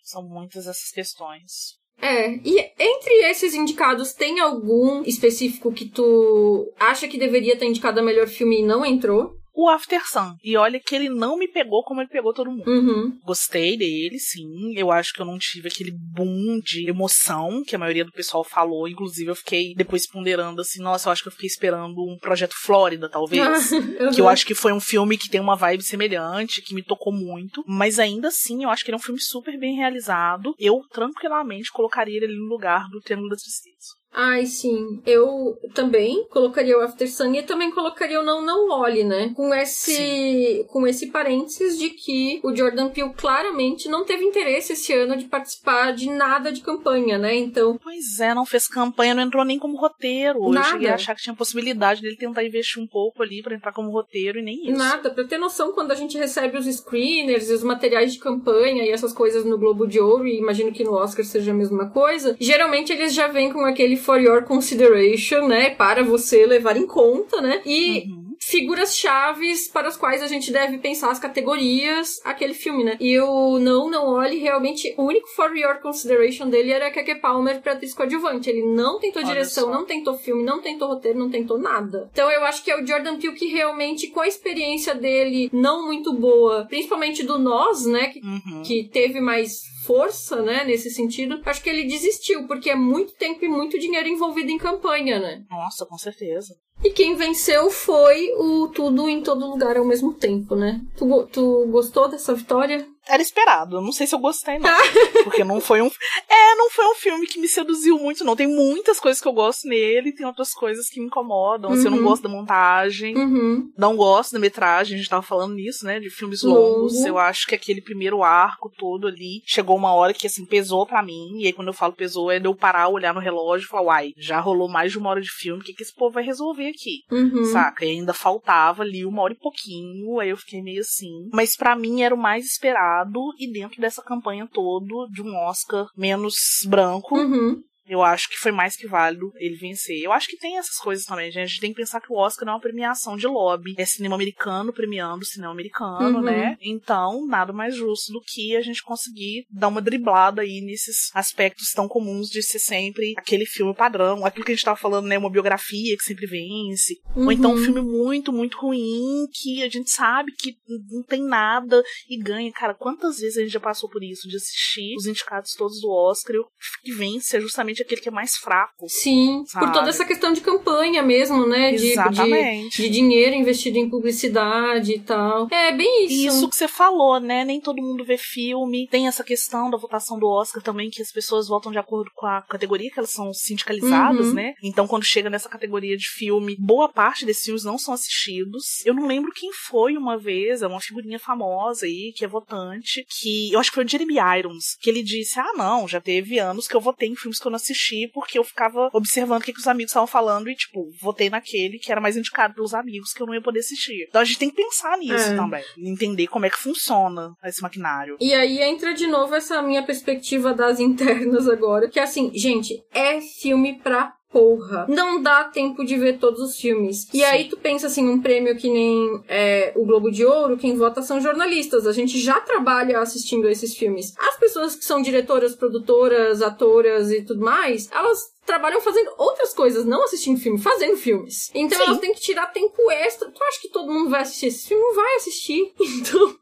São muitas essas questões. É, e entre esses indicados, tem algum específico que tu acha que deveria ter indicado a melhor filme e não entrou? O After Sun. E olha que ele não me pegou como ele pegou todo mundo. Uhum. Gostei dele, sim. Eu acho que eu não tive aquele boom de emoção que a maioria do pessoal falou. Inclusive, eu fiquei depois ponderando assim, nossa, eu acho que eu fiquei esperando um projeto Flórida, talvez. uhum. Que eu acho que foi um filme que tem uma vibe semelhante, que me tocou muito. Mas ainda assim, eu acho que ele é um filme super bem realizado. Eu tranquilamente colocaria ele no lugar do Triângulo da Tristeza. Ai, sim. Eu também colocaria o After Sun e também colocaria o Não Não Olhe, né? Com esse, com esse parênteses de que o Jordan Peele claramente não teve interesse esse ano de participar de nada de campanha, né? Então. Pois é, não fez campanha, não entrou nem como roteiro. Nada. Eu cheguei a achar que tinha possibilidade dele tentar investir um pouco ali pra entrar como roteiro e nem isso. Nada, pra ter noção, quando a gente recebe os screeners e os materiais de campanha e essas coisas no Globo de Ouro, e imagino que no Oscar seja a mesma coisa, geralmente eles já vêm com aquele for your consideration, né? Para você levar em conta, né? E. Uhum. Figuras chaves para as quais a gente deve pensar as categorias aquele filme, né? E o Não, Não Olhe, realmente, o único for your consideration dele era Keke Palmer pra atriz coadjuvante. Ele não tentou Olha direção, só. não tentou filme, não tentou roteiro, não tentou nada. Então eu acho que é o Jordan Peele que realmente, com a experiência dele não muito boa, principalmente do Nós, né? Que, Uhum. que teve mais força, né, nesse sentido, acho que ele desistiu, porque é muito tempo e muito dinheiro envolvido em campanha, né? Nossa, com certeza. E quem venceu foi o Tudo em Todo Lugar ao mesmo tempo, né? Tu, tu gostou dessa vitória? Era esperado. Eu não sei se eu gostei, não. Porque não foi um. É, não foi um filme que me seduziu muito, não. Tem muitas coisas que eu gosto nele, tem outras coisas que me incomodam. Assim, eu não Uhum. gosto da montagem. Uhum. Não gosto da metragem, a gente tava falando nisso, né? De filmes Longo. longos. Eu acho que aquele primeiro arco todo ali chegou uma hora que, assim, pesou pra mim. E aí, quando eu falo pesou, é de eu parar, olhar no relógio e falar, uai, já rolou mais de uma hora de filme, o que, que esse povo vai resolver aqui? Uhum. Saca? E ainda faltava ali uma hora e pouquinho, aí eu fiquei meio assim. Mas pra mim era o mais esperado, e dentro dessa campanha todo, de um Oscar menos branco, Uhum. Eu acho que foi mais que válido ele vencer. Eu acho que tem essas coisas também, gente. A gente tem que pensar que o Oscar não é uma premiação de lobby. É cinema americano premiando cinema americano, Uhum. né? Então, nada mais justo do que a gente conseguir dar uma driblada aí nesses aspectos tão comuns de ser sempre aquele filme padrão. Aquilo que a gente tava falando, né? Uma biografia que sempre vence. Ou então um Uhum. filme muito, muito ruim que a gente sabe que não tem nada e ganha. Cara, quantas vezes a gente já passou por isso? De assistir os indicados todos do Oscar e o que vence é justamente aquele que é mais fraco. Sim, Sabe? por toda essa questão de campanha mesmo, né? De, de, Exatamente. de dinheiro investido em publicidade e tal. É bem isso. Isso que você falou, né? Nem todo mundo vê filme. Tem essa questão da votação do Oscar também, que as pessoas votam de acordo com a categoria que elas são sindicalizadas, Uhum. né? Então, quando chega nessa categoria de filme, boa parte desses filmes não são assistidos. Eu não lembro quem foi uma vez, é uma figurinha famosa aí, que é votante, que eu acho que foi o Jeremy Irons, que ele disse: Ah, não, já teve anos que eu votei em filmes que eu não assisti, porque eu ficava observando o que, que os amigos estavam falando e, tipo, votei naquele que era mais indicado pelos amigos que eu não ia poder assistir. Então a gente tem que pensar nisso É. também. Entender como é que funciona esse maquinário. E aí entra de novo essa minha perspectiva das internas agora. Que assim, gente, é filme pra porra. Não dá tempo de ver todos os filmes. E Sim. aí tu pensa assim, um prêmio que nem é, o Globo de Ouro, quem vota são jornalistas. A gente já trabalha assistindo esses filmes. As pessoas que são diretoras, produtoras, atoras e tudo mais, elas trabalham fazendo outras coisas, não assistindo filme, fazendo filmes. Então Sim. elas têm que tirar tempo extra. Tu acha que todo mundo vai assistir esse filme? Não vai assistir. Então,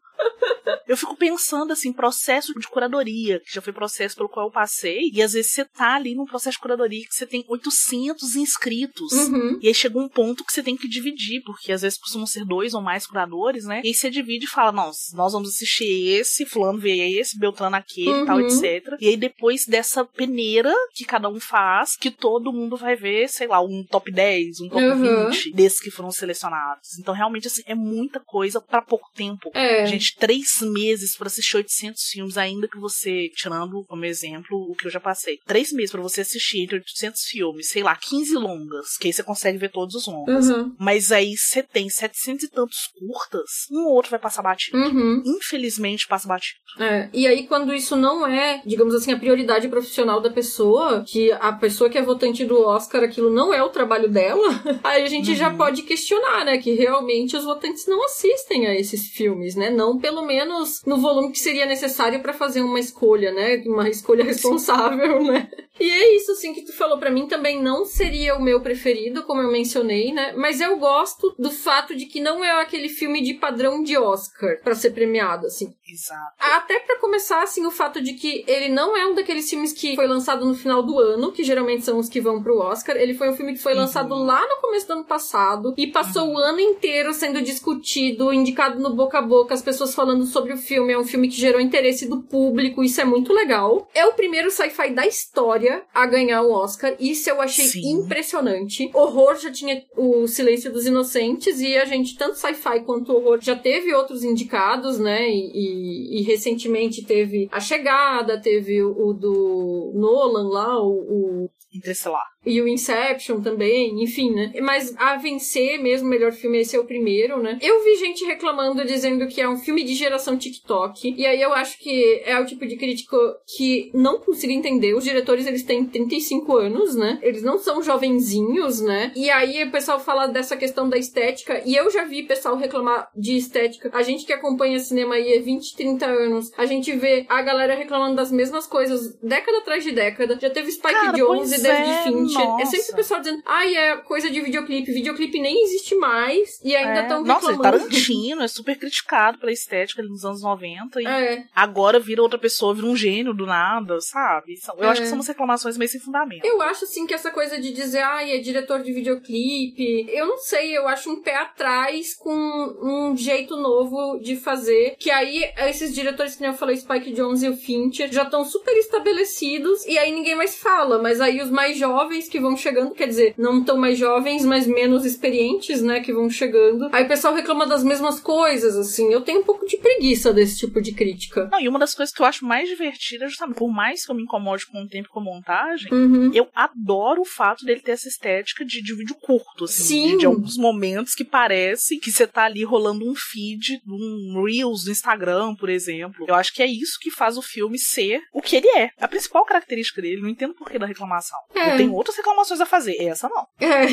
Eu fico pensando assim, processo de curadoria, que já foi processo pelo qual eu passei, e às vezes você tá ali num processo de curadoria que você tem 800 inscritos. uhum. E aí chega um ponto que você tem que dividir, porque às vezes costumam ser dois ou mais curadores, né? E aí você divide e fala, não, nós vamos assistir esse, fulano vê esse, Beltrano aquele e tal, Uhum. etc. E aí depois dessa peneira que cada um faz, que todo mundo vai ver, sei lá, um top 10, um top Uhum. 20 desses que foram selecionados. Então realmente, assim, é muita coisa pra pouco tempo. É. Gente, três meses pra assistir 800 filmes, ainda que você, tirando como exemplo o que eu já passei, três meses pra você assistir entre 800 filmes, sei lá, 15 longas, que aí você consegue ver todos os longas. Uhum. Mas aí você tem 700 e tantos curtas, um ou outro vai passar batido. Uhum. Infelizmente passa batido. É. E aí, quando isso não é, digamos assim, a prioridade profissional da pessoa, que a pessoa que é votante do Oscar, aquilo não é o trabalho dela, aí a gente já Uhum. pode questionar, né? Que realmente os votantes não assistem a esses filmes, né? Não pelo menos no volume que seria necessário para fazer uma escolha, né? Uma escolha responsável, né? E é isso, assim, que tu falou. para mim também não seria o meu preferido, como eu mencionei, né? Mas eu gosto do fato de que não é aquele filme de padrão de Oscar para ser premiado, assim. Exato. Até para começar, assim, o fato de que ele não é um daqueles filmes que foi lançado no final do ano, que geralmente são os que vão pro Oscar. Ele foi um filme que foi lançado uhum. lá no começo do ano passado e passou uhum. o ano inteiro sendo discutido, indicado no boca a boca, as pessoas falando sobre o filme. É um filme que gerou interesse do público, isso é muito legal. É o primeiro sci-fi da história a ganhar o Oscar, isso eu achei Sim. impressionante. Horror já tinha o Silêncio dos Inocentes e a gente, tanto sci-fi quanto horror, já teve outros indicados, né? E, e, e recentemente teve A Chegada, teve o, o do Nolan lá, o, o Interestelar. E o Inception também, enfim, né? Mas a vencer mesmo, o melhor filme, esse é o primeiro, né? Eu vi gente reclamando, dizendo que é um filme de geração TikTok. E aí eu acho que é o tipo de crítico que não consigo entender. Os diretores, eles têm 35 anos, né? Eles não são jovenzinhos, né? E aí o pessoal fala dessa questão da estética. E eu já vi pessoal reclamar de estética. A gente que acompanha cinema aí há 20, 30 anos, a gente vê a galera reclamando das mesmas coisas década atrás de década. Já teve Spike Cara, Jones David é, Fincher. Nossa. É sempre o pessoal dizendo, ai, é coisa de videoclipe. Videoclipe nem existe mais. E ainda estão é. reclamando. Nossa, Tarantino é super criticado pela estética nos anos 90. E é. agora vira outra pessoa, vira um gênio do nada, sabe? Eu é. acho que são umas reclamações meio sem fundamento. Eu acho, assim, que essa coisa de dizer, ai, é diretor de videoclipe. Eu não sei, eu acho um pé atrás com um jeito novo de fazer. Que aí, esses diretores que eu falei, Spike Jones e o Fincher, já estão super estabelecidos. E aí ninguém mais fala. Mas aí os mais jovens que vão chegando, quer dizer, não tão mais jovens, mas menos experientes, né, que vão chegando. Aí o pessoal reclama das mesmas coisas, assim. Eu tenho um pouco de preguiça desse tipo de crítica. Não, e uma das coisas que eu acho mais divertida, justamente, por mais que eu me incomode com o tempo com a montagem, uhum. eu adoro o fato dele ter essa estética de, de vídeo curto, assim. Sim. De, de alguns momentos que parece que você tá ali rolando um feed, um Reels do Instagram, por exemplo. Eu acho que é isso que faz o filme ser o que ele é. A principal característica dele, não entendo por que da reclamação. É. Eu tenho outras reclamações a fazer, essa não. É.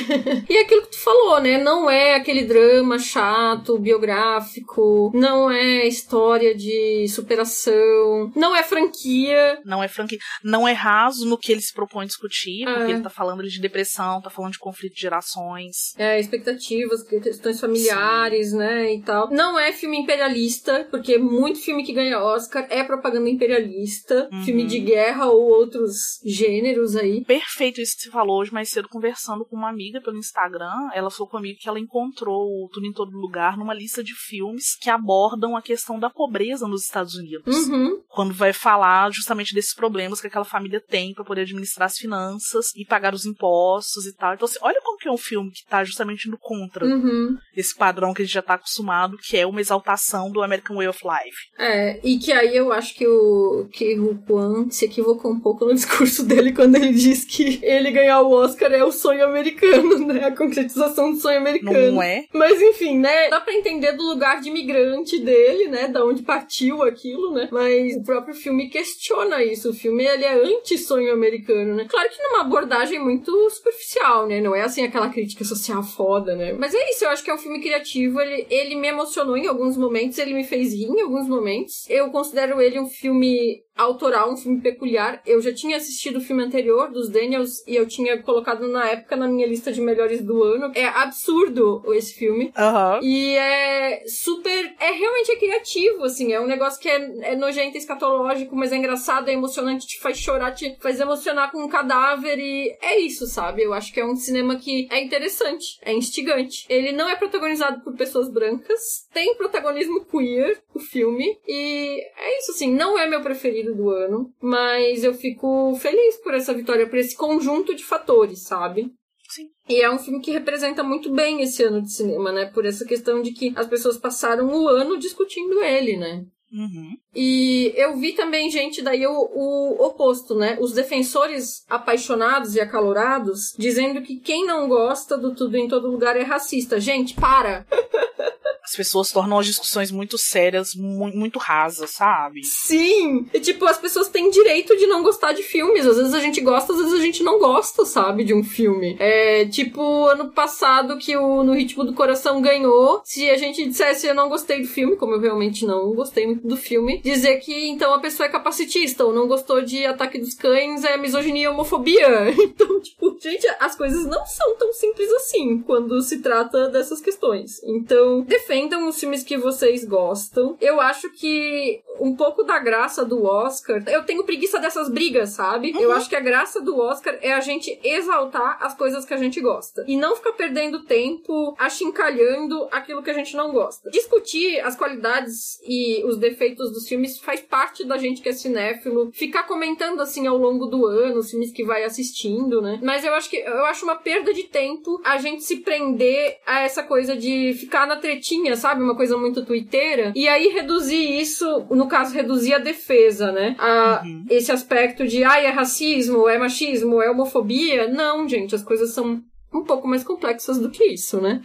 E aquilo que tu falou, né? Não é aquele drama chato, biográfico, não é história de superação, não é franquia. Não é franquia. Não é raso no que ele se propõe discutir, é. porque ele tá falando de depressão, tá falando de conflito de gerações. É, expectativas, questões familiares, Sim. né? E tal. Não é filme imperialista, porque muito filme que ganha Oscar é propaganda imperialista, uhum. filme de guerra ou outros gêneros aí. Perfeito isso que você falou hoje mais cedo conversando com uma amiga pelo Instagram. Ela falou comigo que ela encontrou o Tudo em Todo Lugar numa lista de filmes que abordam a questão da pobreza nos Estados Unidos. Uhum. Quando vai falar justamente desses problemas que aquela família tem para poder administrar as finanças e pagar os impostos e tal. Então, assim, olha como que é um filme que tá justamente indo contra uhum. esse padrão que a gente já tá acostumado, que é uma exaltação do American Way of Life. É, e que aí eu acho que o, que o Juan se equivocou um pouco no discurso dele quando ele diz que ele ganhar o Oscar é o sonho americano, né? A concretização do sonho americano. Não é? Mas enfim, né? Dá pra entender do lugar de imigrante dele, né? Da onde partiu aquilo, né? Mas o próprio filme questiona isso. O filme, ele é anti-sonho americano, né? Claro que numa abordagem muito superficial, né? Não é assim aquela crítica social foda, né? Mas é isso, eu acho que é um filme criativo. Ele, ele me emocionou em alguns momentos, ele me fez rir em alguns momentos. Eu considero ele um filme autoral, um filme peculiar. Eu já tinha assistido o filme anterior dos Daniels e eu tinha colocado na época na minha lista de melhores do ano. É absurdo esse filme. Uhum. E é super. É realmente é criativo, assim. É um negócio que é, é nojento, escatológico, mas é engraçado, é emocionante, te faz chorar, te faz emocionar com um cadáver. E é isso, sabe? Eu acho que é um cinema que é interessante, é instigante. Ele não é protagonizado por pessoas brancas, tem protagonismo queer, o filme. E é isso, assim. Não é meu preferido do ano, mas eu fico feliz por essa vitória, por esse conjunto de fatores, sabe? Sim. E é um filme que representa muito bem esse ano de cinema, né? Por essa questão de que as pessoas passaram o ano discutindo ele, né? Uhum. E eu vi também, gente, daí o, o, oposto, né? Os defensores apaixonados e acalorados dizendo que quem não gosta do tudo em todo lugar é racista. Gente, para! as pessoas tornam as discussões muito sérias, muito, muito rasas, sabe? Sim! E, tipo, as pessoas têm direito de não gostar de filmes. Às vezes a gente gosta, às vezes a gente não gosta, sabe, de um filme. É tipo ano passado que o No Ritmo do Coração ganhou. Se a gente dissesse eu não gostei do filme, como eu realmente não gostei muito do filme, dizer que então a pessoa é capacitista ou não gostou de Ataque dos Cães é misoginia e homofobia. Então, tipo, gente, as coisas não são tão simples assim quando se trata dessas questões. Então, defendam os filmes que vocês gostam. Eu acho que um pouco da graça do Oscar, eu tenho preguiça dessas brigas, sabe? Uhum. Eu acho que a graça do Oscar é a gente exaltar as coisas que a gente gosta e não ficar perdendo tempo achincalhando aquilo que a gente não gosta. Discutir as qualidades e os defeitos dos filmes faz parte da gente que é cinéfilo, ficar comentando assim ao longo do ano os filmes que vai assistindo, né? Mas eu acho que eu acho uma perda de tempo a gente se prender a essa coisa de ficar na tretinha, sabe? Uma coisa muito twitteira. E aí reduzir isso, no caso, reduzir a defesa, né? A, uhum. Esse aspecto de, ai, é racismo, é machismo, é homofobia. Não, gente, as coisas são um pouco mais complexas do que isso, né?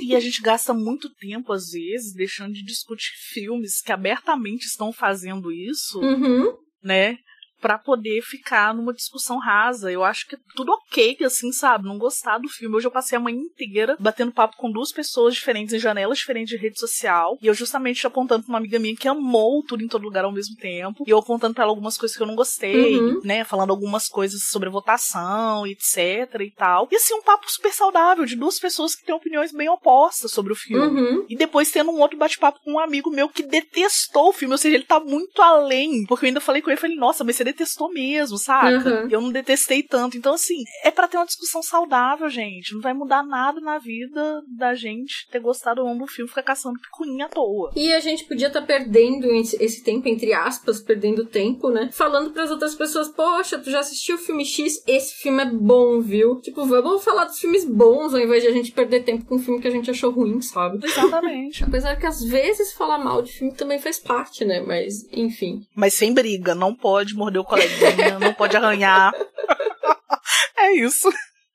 E a gente gasta muito tempo, às vezes, deixando de discutir filmes que abertamente estão fazendo isso, uhum. né? Para poder ficar numa discussão rasa. Eu acho que é tudo ok, assim, sabe? Não gostar do filme. Hoje eu passei a manhã inteira batendo papo com duas pessoas diferentes em janelas diferentes de rede social. E eu justamente apontando pra uma amiga minha que amou tudo em todo lugar ao mesmo tempo. E eu apontando pra ela algumas coisas que eu não gostei, uhum. né? Falando algumas coisas sobre votação, etc e tal. E assim, um papo super saudável de duas pessoas que têm opiniões bem opostas sobre o filme. Uhum. E depois tendo um outro bate-papo com um amigo meu que detestou o filme. Ou seja, ele tá muito além. Porque eu ainda falei com ele, falei, nossa, mas você detestou mesmo, saca? Uhum. Eu não detestei tanto. Então, assim, é para ter uma discussão saudável, gente. Não vai mudar nada na vida da gente ter gostado ou não do filme, ficar caçando picuinha à toa. E a gente podia estar tá perdendo esse tempo, entre aspas, perdendo tempo, né? Falando para as outras pessoas, poxa, tu já assistiu o filme X? Esse filme é bom, viu? Tipo, vamos falar dos filmes bons ao invés de a gente perder tempo com um filme que a gente achou ruim, sabe? Exatamente. Apesar que às vezes falar mal de filme também faz parte, né? Mas, enfim. Mas sem briga, não pode morder o colega não pode arranhar. é isso.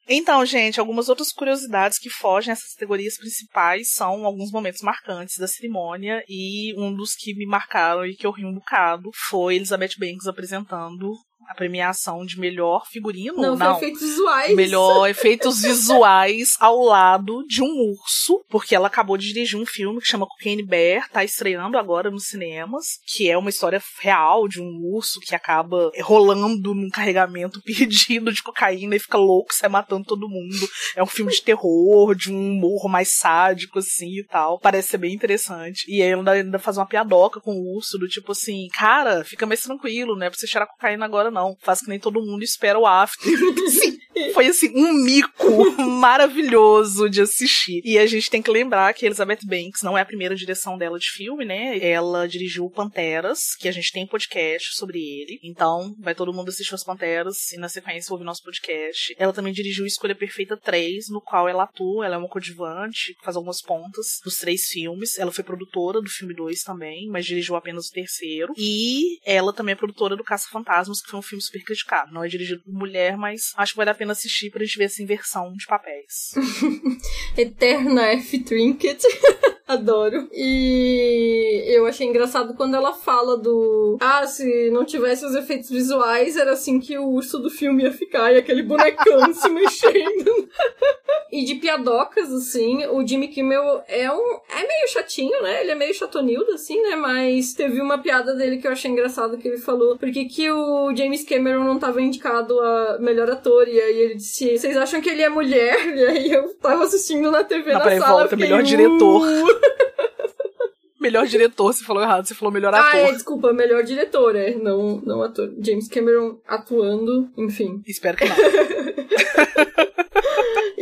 Então, gente, algumas outras curiosidades que fogem essas categorias principais são alguns momentos marcantes da cerimônia e um dos que me marcaram e que eu ri um bocado foi Elizabeth Banks apresentando a premiação de melhor figurino. Não, não. efeitos visuais. Melhor efeitos visuais ao lado de um urso, porque ela acabou de dirigir um filme que chama Cocaine Bear, tá estreando agora nos cinemas, que é uma história real de um urso que acaba rolando num carregamento perdido de cocaína e fica louco, sai matando todo mundo. É um filme de terror, de um humor mais sádico, assim, e tal. Parece ser bem interessante. E aí ela ainda faz uma piadoca com o urso, do tipo assim, cara, fica mais tranquilo, né? Pra você cheirar cocaína agora não. Faz que nem todo mundo espera o after. Sim, foi assim, um mico maravilhoso de assistir. E a gente tem que lembrar que Elizabeth Banks não é a primeira direção dela de filme, né? Ela dirigiu Panteras, que a gente tem podcast sobre ele. Então, vai todo mundo assistir os Panteras e na sequência ouvir nosso podcast. Ela também dirigiu Escolha Perfeita 3, no qual ela atua, ela é uma coadjuvante, faz algumas pontas dos três filmes. Ela foi produtora do filme 2 também, mas dirigiu apenas o terceiro. E ela também é produtora do Caça Fantasmas, que foi um filme super criticado. Não é dirigido por mulher, mas acho que vale a pena assistir pra gente ver essa inversão de papéis. Eterna F. Trinket. Adoro. E eu achei engraçado quando ela fala do. Ah, se não tivesse os efeitos visuais, era assim que o urso do filme ia ficar e aquele bonecão se mexendo. e de piadocas, assim, o Jimmy Kimmel é um. É meio chatinho, né? Ele é meio chatonildo, assim, né? Mas teve uma piada dele que eu achei engraçado que ele falou. Porque que o James Cameron não tava indicado a melhor ator? E aí ele disse: Vocês acham que ele é mulher? E aí eu tava assistindo na TV não, na sala. Volta, melhor diretor. Melhor diretor, você falou errado, você falou melhor ator. Ah, é, desculpa, melhor diretor, é, não, não ator. James Cameron atuando, enfim. Espero que não.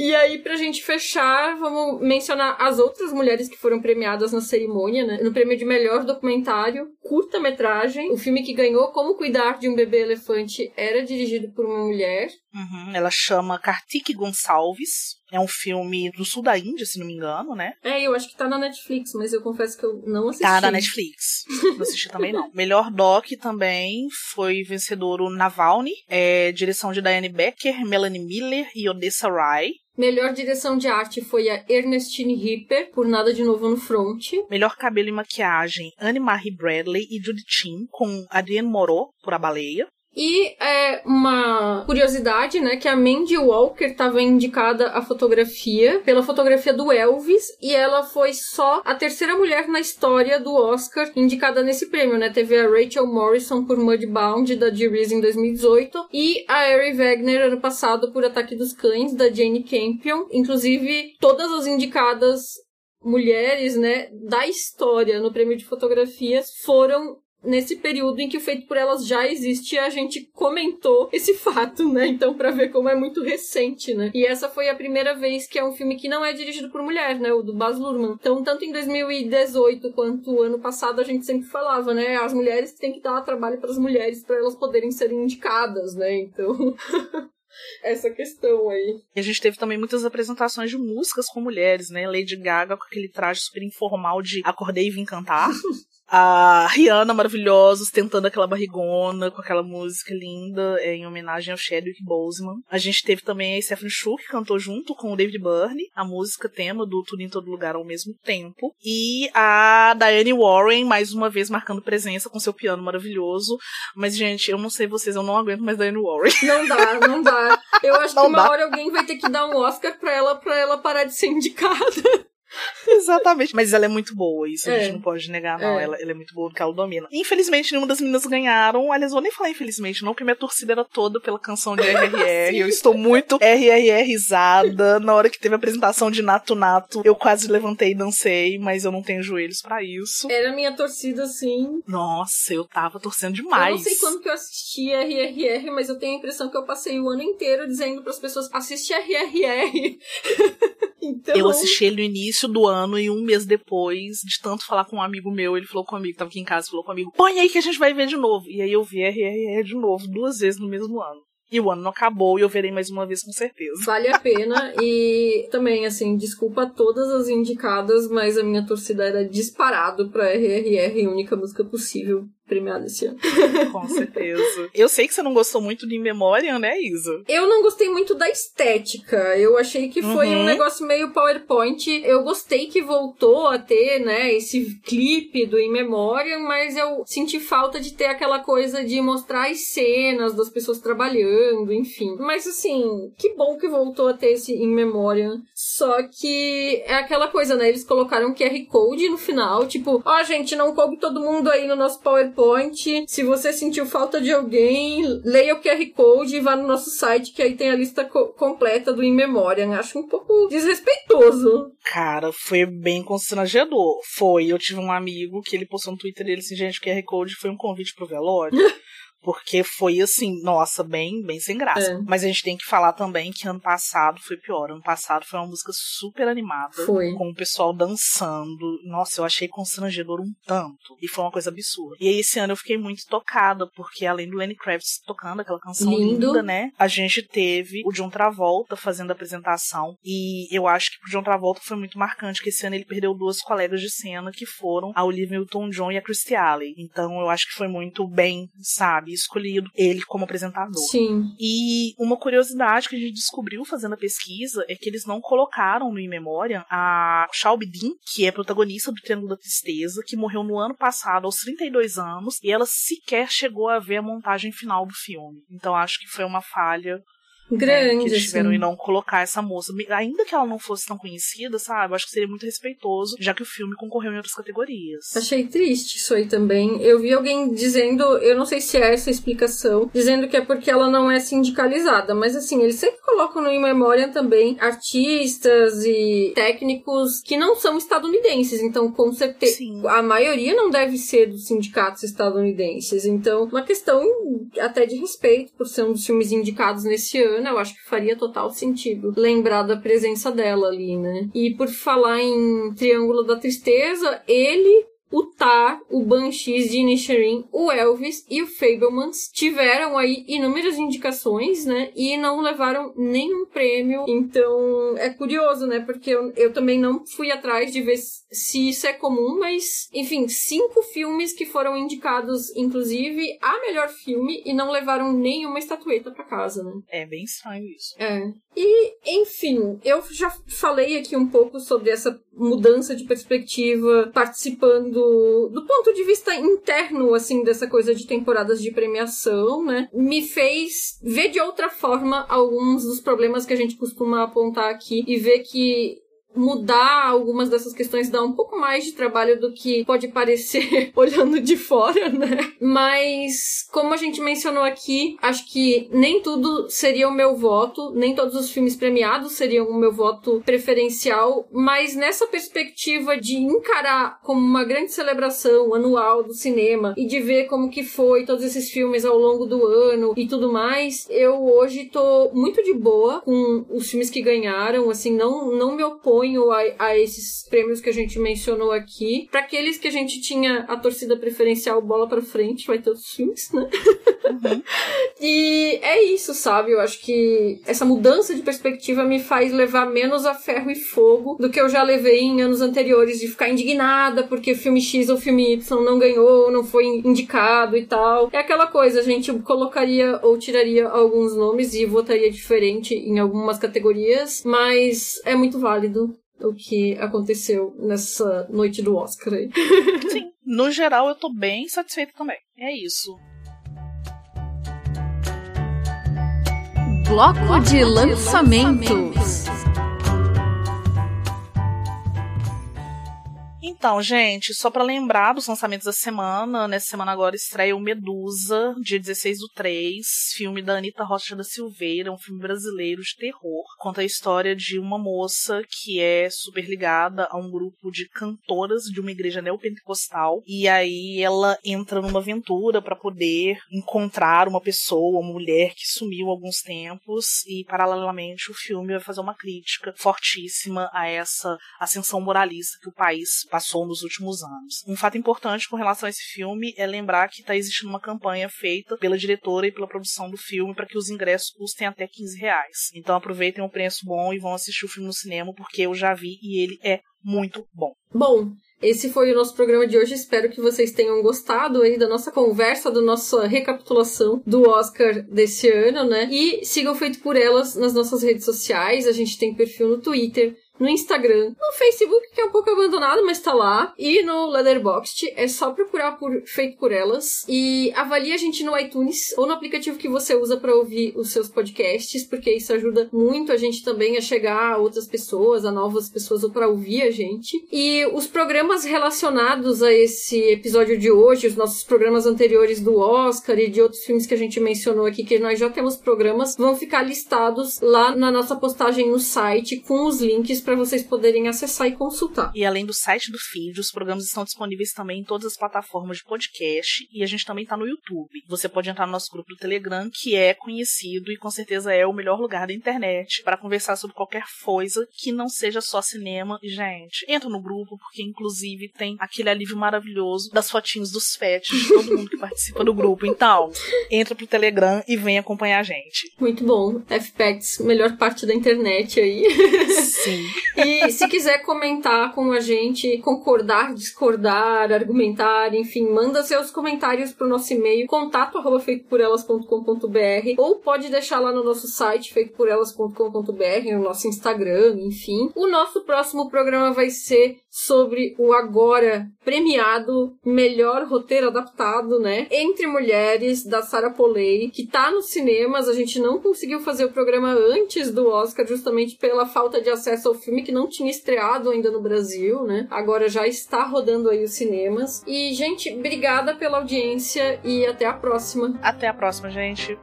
E aí, pra gente fechar, vamos mencionar as outras mulheres que foram premiadas na cerimônia, né? No prêmio de melhor documentário, curta-metragem. O filme que ganhou Como Cuidar de um Bebê Elefante era dirigido por uma mulher. Uhum, ela chama Kartik Gonçalves. É um filme do sul da Índia, se não me engano, né? É, eu acho que tá na Netflix, mas eu confesso que eu não assisti. Tá na Netflix. Não assisti também, não. Melhor doc também foi vencedor o Navalny. É, direção de Diane Becker, Melanie Miller e Odessa Rai. Melhor direção de arte foi a Ernestine Ripper, por Nada de Novo no Front. Melhor cabelo e maquiagem, Anne-Marie Bradley e Judy Chin, com Adrienne Moreau, por A Baleia. E é uma curiosidade, né, que a Mandy Walker estava indicada a fotografia pela fotografia do Elvis e ela foi só a terceira mulher na história do Oscar indicada nesse prêmio, né? Teve a Rachel Morrison por Mudbound da G-Reese em 2018 e a Ari Wegner ano passado por Ataque dos Cães da Jane Campion. Inclusive, todas as indicadas mulheres, né, da história no prêmio de fotografias foram nesse período em que o Feito por Elas já existe, a gente comentou esse fato, né? Então, para ver como é muito recente, né? E essa foi a primeira vez que é um filme que não é dirigido por mulher, né? O do Baz Luhrmann. Então, tanto em 2018 quanto ano passado, a gente sempre falava, né? As mulheres têm que dar trabalho para as mulheres para elas poderem ser indicadas, né? Então. essa questão aí. E a gente teve também muitas apresentações de músicas com mulheres, né? Lady Gaga com aquele traje super informal de acordei e vim cantar. a Rihanna maravilhosa, tentando aquela barrigona, com aquela música linda, é, em homenagem ao Chadwick Boseman. A gente teve também a Stephanie Shu, que cantou junto com o David Byrne, a música tema do Tudo em Todo Lugar ao mesmo tempo. E a Diane Warren, mais uma vez, marcando presença com seu piano maravilhoso. Mas, gente, eu não sei vocês, eu não aguento mais Diane Warren. Não dá, não dá. Eu acho não que uma dá. hora alguém vai ter que dar um Oscar pra ela, pra ela parar de ser indicada. Exatamente. Mas ela é muito boa, isso é. a gente não pode negar, não. É. Ela, ela, é muito boa porque ela domina. Infelizmente, nenhuma das meninas ganharam. Aliás, vou nem falar infelizmente, não, porque minha torcida era toda pela canção de RRR. eu estou muito RRRizada. Na hora que teve a apresentação de Nato Nato, eu quase levantei e dancei, mas eu não tenho joelhos para isso. Era minha torcida, sim. Nossa, eu tava torcendo demais. Eu não sei quando que eu assisti RRR, mas eu tenho a impressão que eu passei o ano inteiro dizendo para as pessoas: assiste RRR. então... Eu assisti ele no início do ano e um mês depois, de tanto falar com um amigo meu, ele falou comigo, tava aqui em casa, falou comigo, põe aí que a gente vai ver de novo. E aí eu vi RRR de novo, duas vezes no mesmo ano. E o ano não acabou e eu verei mais uma vez com certeza. Vale a pena. e também, assim, desculpa todas as indicadas, mas a minha torcida era disparado pra RRR, única música possível premiada esse ano. Com certeza. Eu sei que você não gostou muito de In Memoriam, né, Isa? Eu não gostei muito da estética. Eu achei que foi uhum. um negócio meio PowerPoint. Eu gostei que voltou a ter, né, esse clipe do In Memoriam, mas eu senti falta de ter aquela coisa de mostrar as cenas das pessoas trabalhando, enfim. Mas assim, que bom que voltou a ter esse In Memoriam. Só que é aquela coisa, né? Eles colocaram QR Code no final, tipo, ó, oh, gente, não coube todo mundo aí no nosso PowerPoint Se você sentiu falta de alguém, leia o QR Code e vá no nosso site, que aí tem a lista co completa do In Memoriam. Acho um pouco desrespeitoso. Cara, foi bem constrangedor. Foi. Eu tive um amigo que ele postou no Twitter dele assim, gente, o QR Code foi um convite pro velório. Porque foi assim, nossa, bem, bem sem graça. É. Mas a gente tem que falar também que ano passado foi pior. Ano passado foi uma música super animada. Foi. Com o pessoal dançando. Nossa, eu achei constrangedor um tanto. E foi uma coisa absurda. E aí esse ano eu fiquei muito tocada, porque além do Lenny Kravitz tocando aquela canção Lindo. linda, né? A gente teve o John Travolta fazendo a apresentação. E eu acho que pro John Travolta foi muito marcante, que esse ano ele perdeu duas colegas de cena que foram a Olivia Newton-John e a Christy Alley. Então eu acho que foi muito bem, sabe? Escolhido ele como apresentador. Sim. E uma curiosidade que a gente descobriu fazendo a pesquisa é que eles não colocaram no In Memória a Shelby Dean, que é protagonista do Triângulo da Tristeza, que morreu no ano passado aos 32 anos, e ela sequer chegou a ver a montagem final do filme. Então acho que foi uma falha grande. Né, que eles tiveram assim. em não colocar essa moça. Ainda que ela não fosse tão conhecida, sabe? Eu acho que seria muito respeitoso, já que o filme concorreu em outras categorias. Achei triste isso aí também. Eu vi alguém dizendo, eu não sei se é essa a explicação, dizendo que é porque ela não é sindicalizada, mas assim, eles sempre colocam no In Memoriam também artistas e técnicos que não são estadunidenses, então com certeza a maioria não deve ser dos sindicatos estadunidenses. Então, uma questão até de respeito por ser um dos filmes indicados nesse ano eu acho que faria total sentido lembrar da presença dela ali, né? E por falar em Triângulo da Tristeza, ele o Tar, o Banshees de Inisherin, o Elvis e o Fablemans tiveram aí inúmeras indicações, né? E não levaram nenhum prêmio. Então é curioso, né? Porque eu, eu também não fui atrás de ver se isso é comum, mas enfim, cinco filmes que foram indicados, inclusive, a melhor filme e não levaram nenhuma estatueta para casa, né? É bem estranho isso. É. E, enfim, eu já falei aqui um pouco sobre essa mudança de perspectiva, participando do ponto de vista interno, assim, dessa coisa de temporadas de premiação, né? Me fez ver de outra forma alguns dos problemas que a gente costuma apontar aqui e ver que mudar algumas dessas questões dá um pouco mais de trabalho do que pode parecer olhando de fora, né? Mas, como a gente mencionou aqui, acho que nem tudo seria o meu voto, nem todos os filmes premiados seriam o meu voto preferencial, mas nessa perspectiva de encarar como uma grande celebração anual do cinema e de ver como que foi todos esses filmes ao longo do ano e tudo mais, eu hoje tô muito de boa com os filmes que ganharam, assim, não, não me oponho apoio a, a esses prêmios que a gente mencionou aqui. Para aqueles que a gente tinha a torcida preferencial bola para frente, vai ter outros filmes, né? Uhum. e é isso, sabe? Eu acho que essa mudança de perspectiva me faz levar menos a ferro e fogo do que eu já levei em anos anteriores de ficar indignada porque filme X ou filme Y não ganhou, não foi indicado e tal. É aquela coisa, a gente colocaria ou tiraria alguns nomes e votaria diferente em algumas categorias, mas é muito válido o que aconteceu nessa noite do Oscar aí. Sim, no geral eu tô bem satisfeita também. É isso. Bloco de lançamentos. Então, gente, só para lembrar dos lançamentos da semana, nessa semana agora estreia o Medusa, dia 16 do 3, filme da Anitta Rocha da Silveira, um filme brasileiro de terror. Conta a história de uma moça que é super ligada a um grupo de cantoras de uma igreja neopentecostal, e aí ela entra numa aventura para poder encontrar uma pessoa, uma mulher que sumiu há alguns tempos, e paralelamente o filme vai fazer uma crítica fortíssima a essa ascensão moralista que o país passou nos últimos anos. Um fato importante com relação a esse filme é lembrar que está existindo uma campanha feita pela diretora e pela produção do filme para que os ingressos custem até 15 reais. Então aproveitem um preço bom e vão assistir o filme no cinema porque eu já vi e ele é muito bom. Bom, esse foi o nosso programa de hoje. Espero que vocês tenham gostado aí da nossa conversa, da nossa recapitulação do Oscar desse ano, né? E sigam feito por elas nas nossas redes sociais. A gente tem perfil no Twitter, no Instagram, no Facebook, que é um pouco abandonado, mas tá lá, e no Letterboxd. É só procurar por Feito por Elas. E avalie a gente no iTunes ou no aplicativo que você usa para ouvir os seus podcasts, porque isso ajuda muito a gente também a chegar a outras pessoas, a novas pessoas, ou para ouvir a gente. E os programas relacionados a esse episódio de hoje, os nossos programas anteriores do Oscar e de outros filmes que a gente mencionou aqui, que nós já temos programas, vão ficar listados lá na nossa postagem no site com os links para vocês poderem acessar e consultar. E além do site do feed, os programas estão disponíveis também em todas as plataformas de podcast e a gente também está no YouTube. Você pode entrar no nosso grupo do Telegram, que é conhecido e com certeza é o melhor lugar da internet para conversar sobre qualquer coisa que não seja só cinema. E, gente, entra no grupo, porque inclusive tem aquele alívio maravilhoso das fotinhos dos pets de todo mundo que participa do grupo. Então, entra pro Telegram e vem acompanhar a gente. Muito bom. FPEX, melhor parte da internet aí. Sim. E se quiser comentar com a gente, concordar, discordar, argumentar, enfim, manda seus comentários pro nosso e-mail contato arroba feitoporelas.com.br ou pode deixar lá no nosso site feitoporelas.com.br, no nosso Instagram, enfim. O nosso próximo programa vai ser sobre o agora premiado melhor roteiro adaptado, né? Entre Mulheres, da Sarah Polley, que tá nos cinemas. A gente não conseguiu fazer o programa antes do Oscar, justamente pela falta de acesso ao filme que não tinha estreado ainda no Brasil, né? Agora já está rodando aí os cinemas. E, gente, obrigada pela audiência e até a próxima. Até a próxima, gente.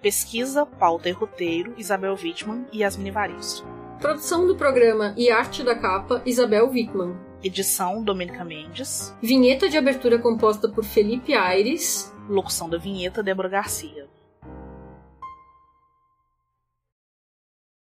Pesquisa, pauta e roteiro, Isabel Wittmann e Yasmin Evaristo. Produção do programa e arte da capa, Isabel Wittmann. Edição, Domênica Mendes. Vinheta de abertura composta por Felipe Aires. Locução da vinheta, Débora Garcia.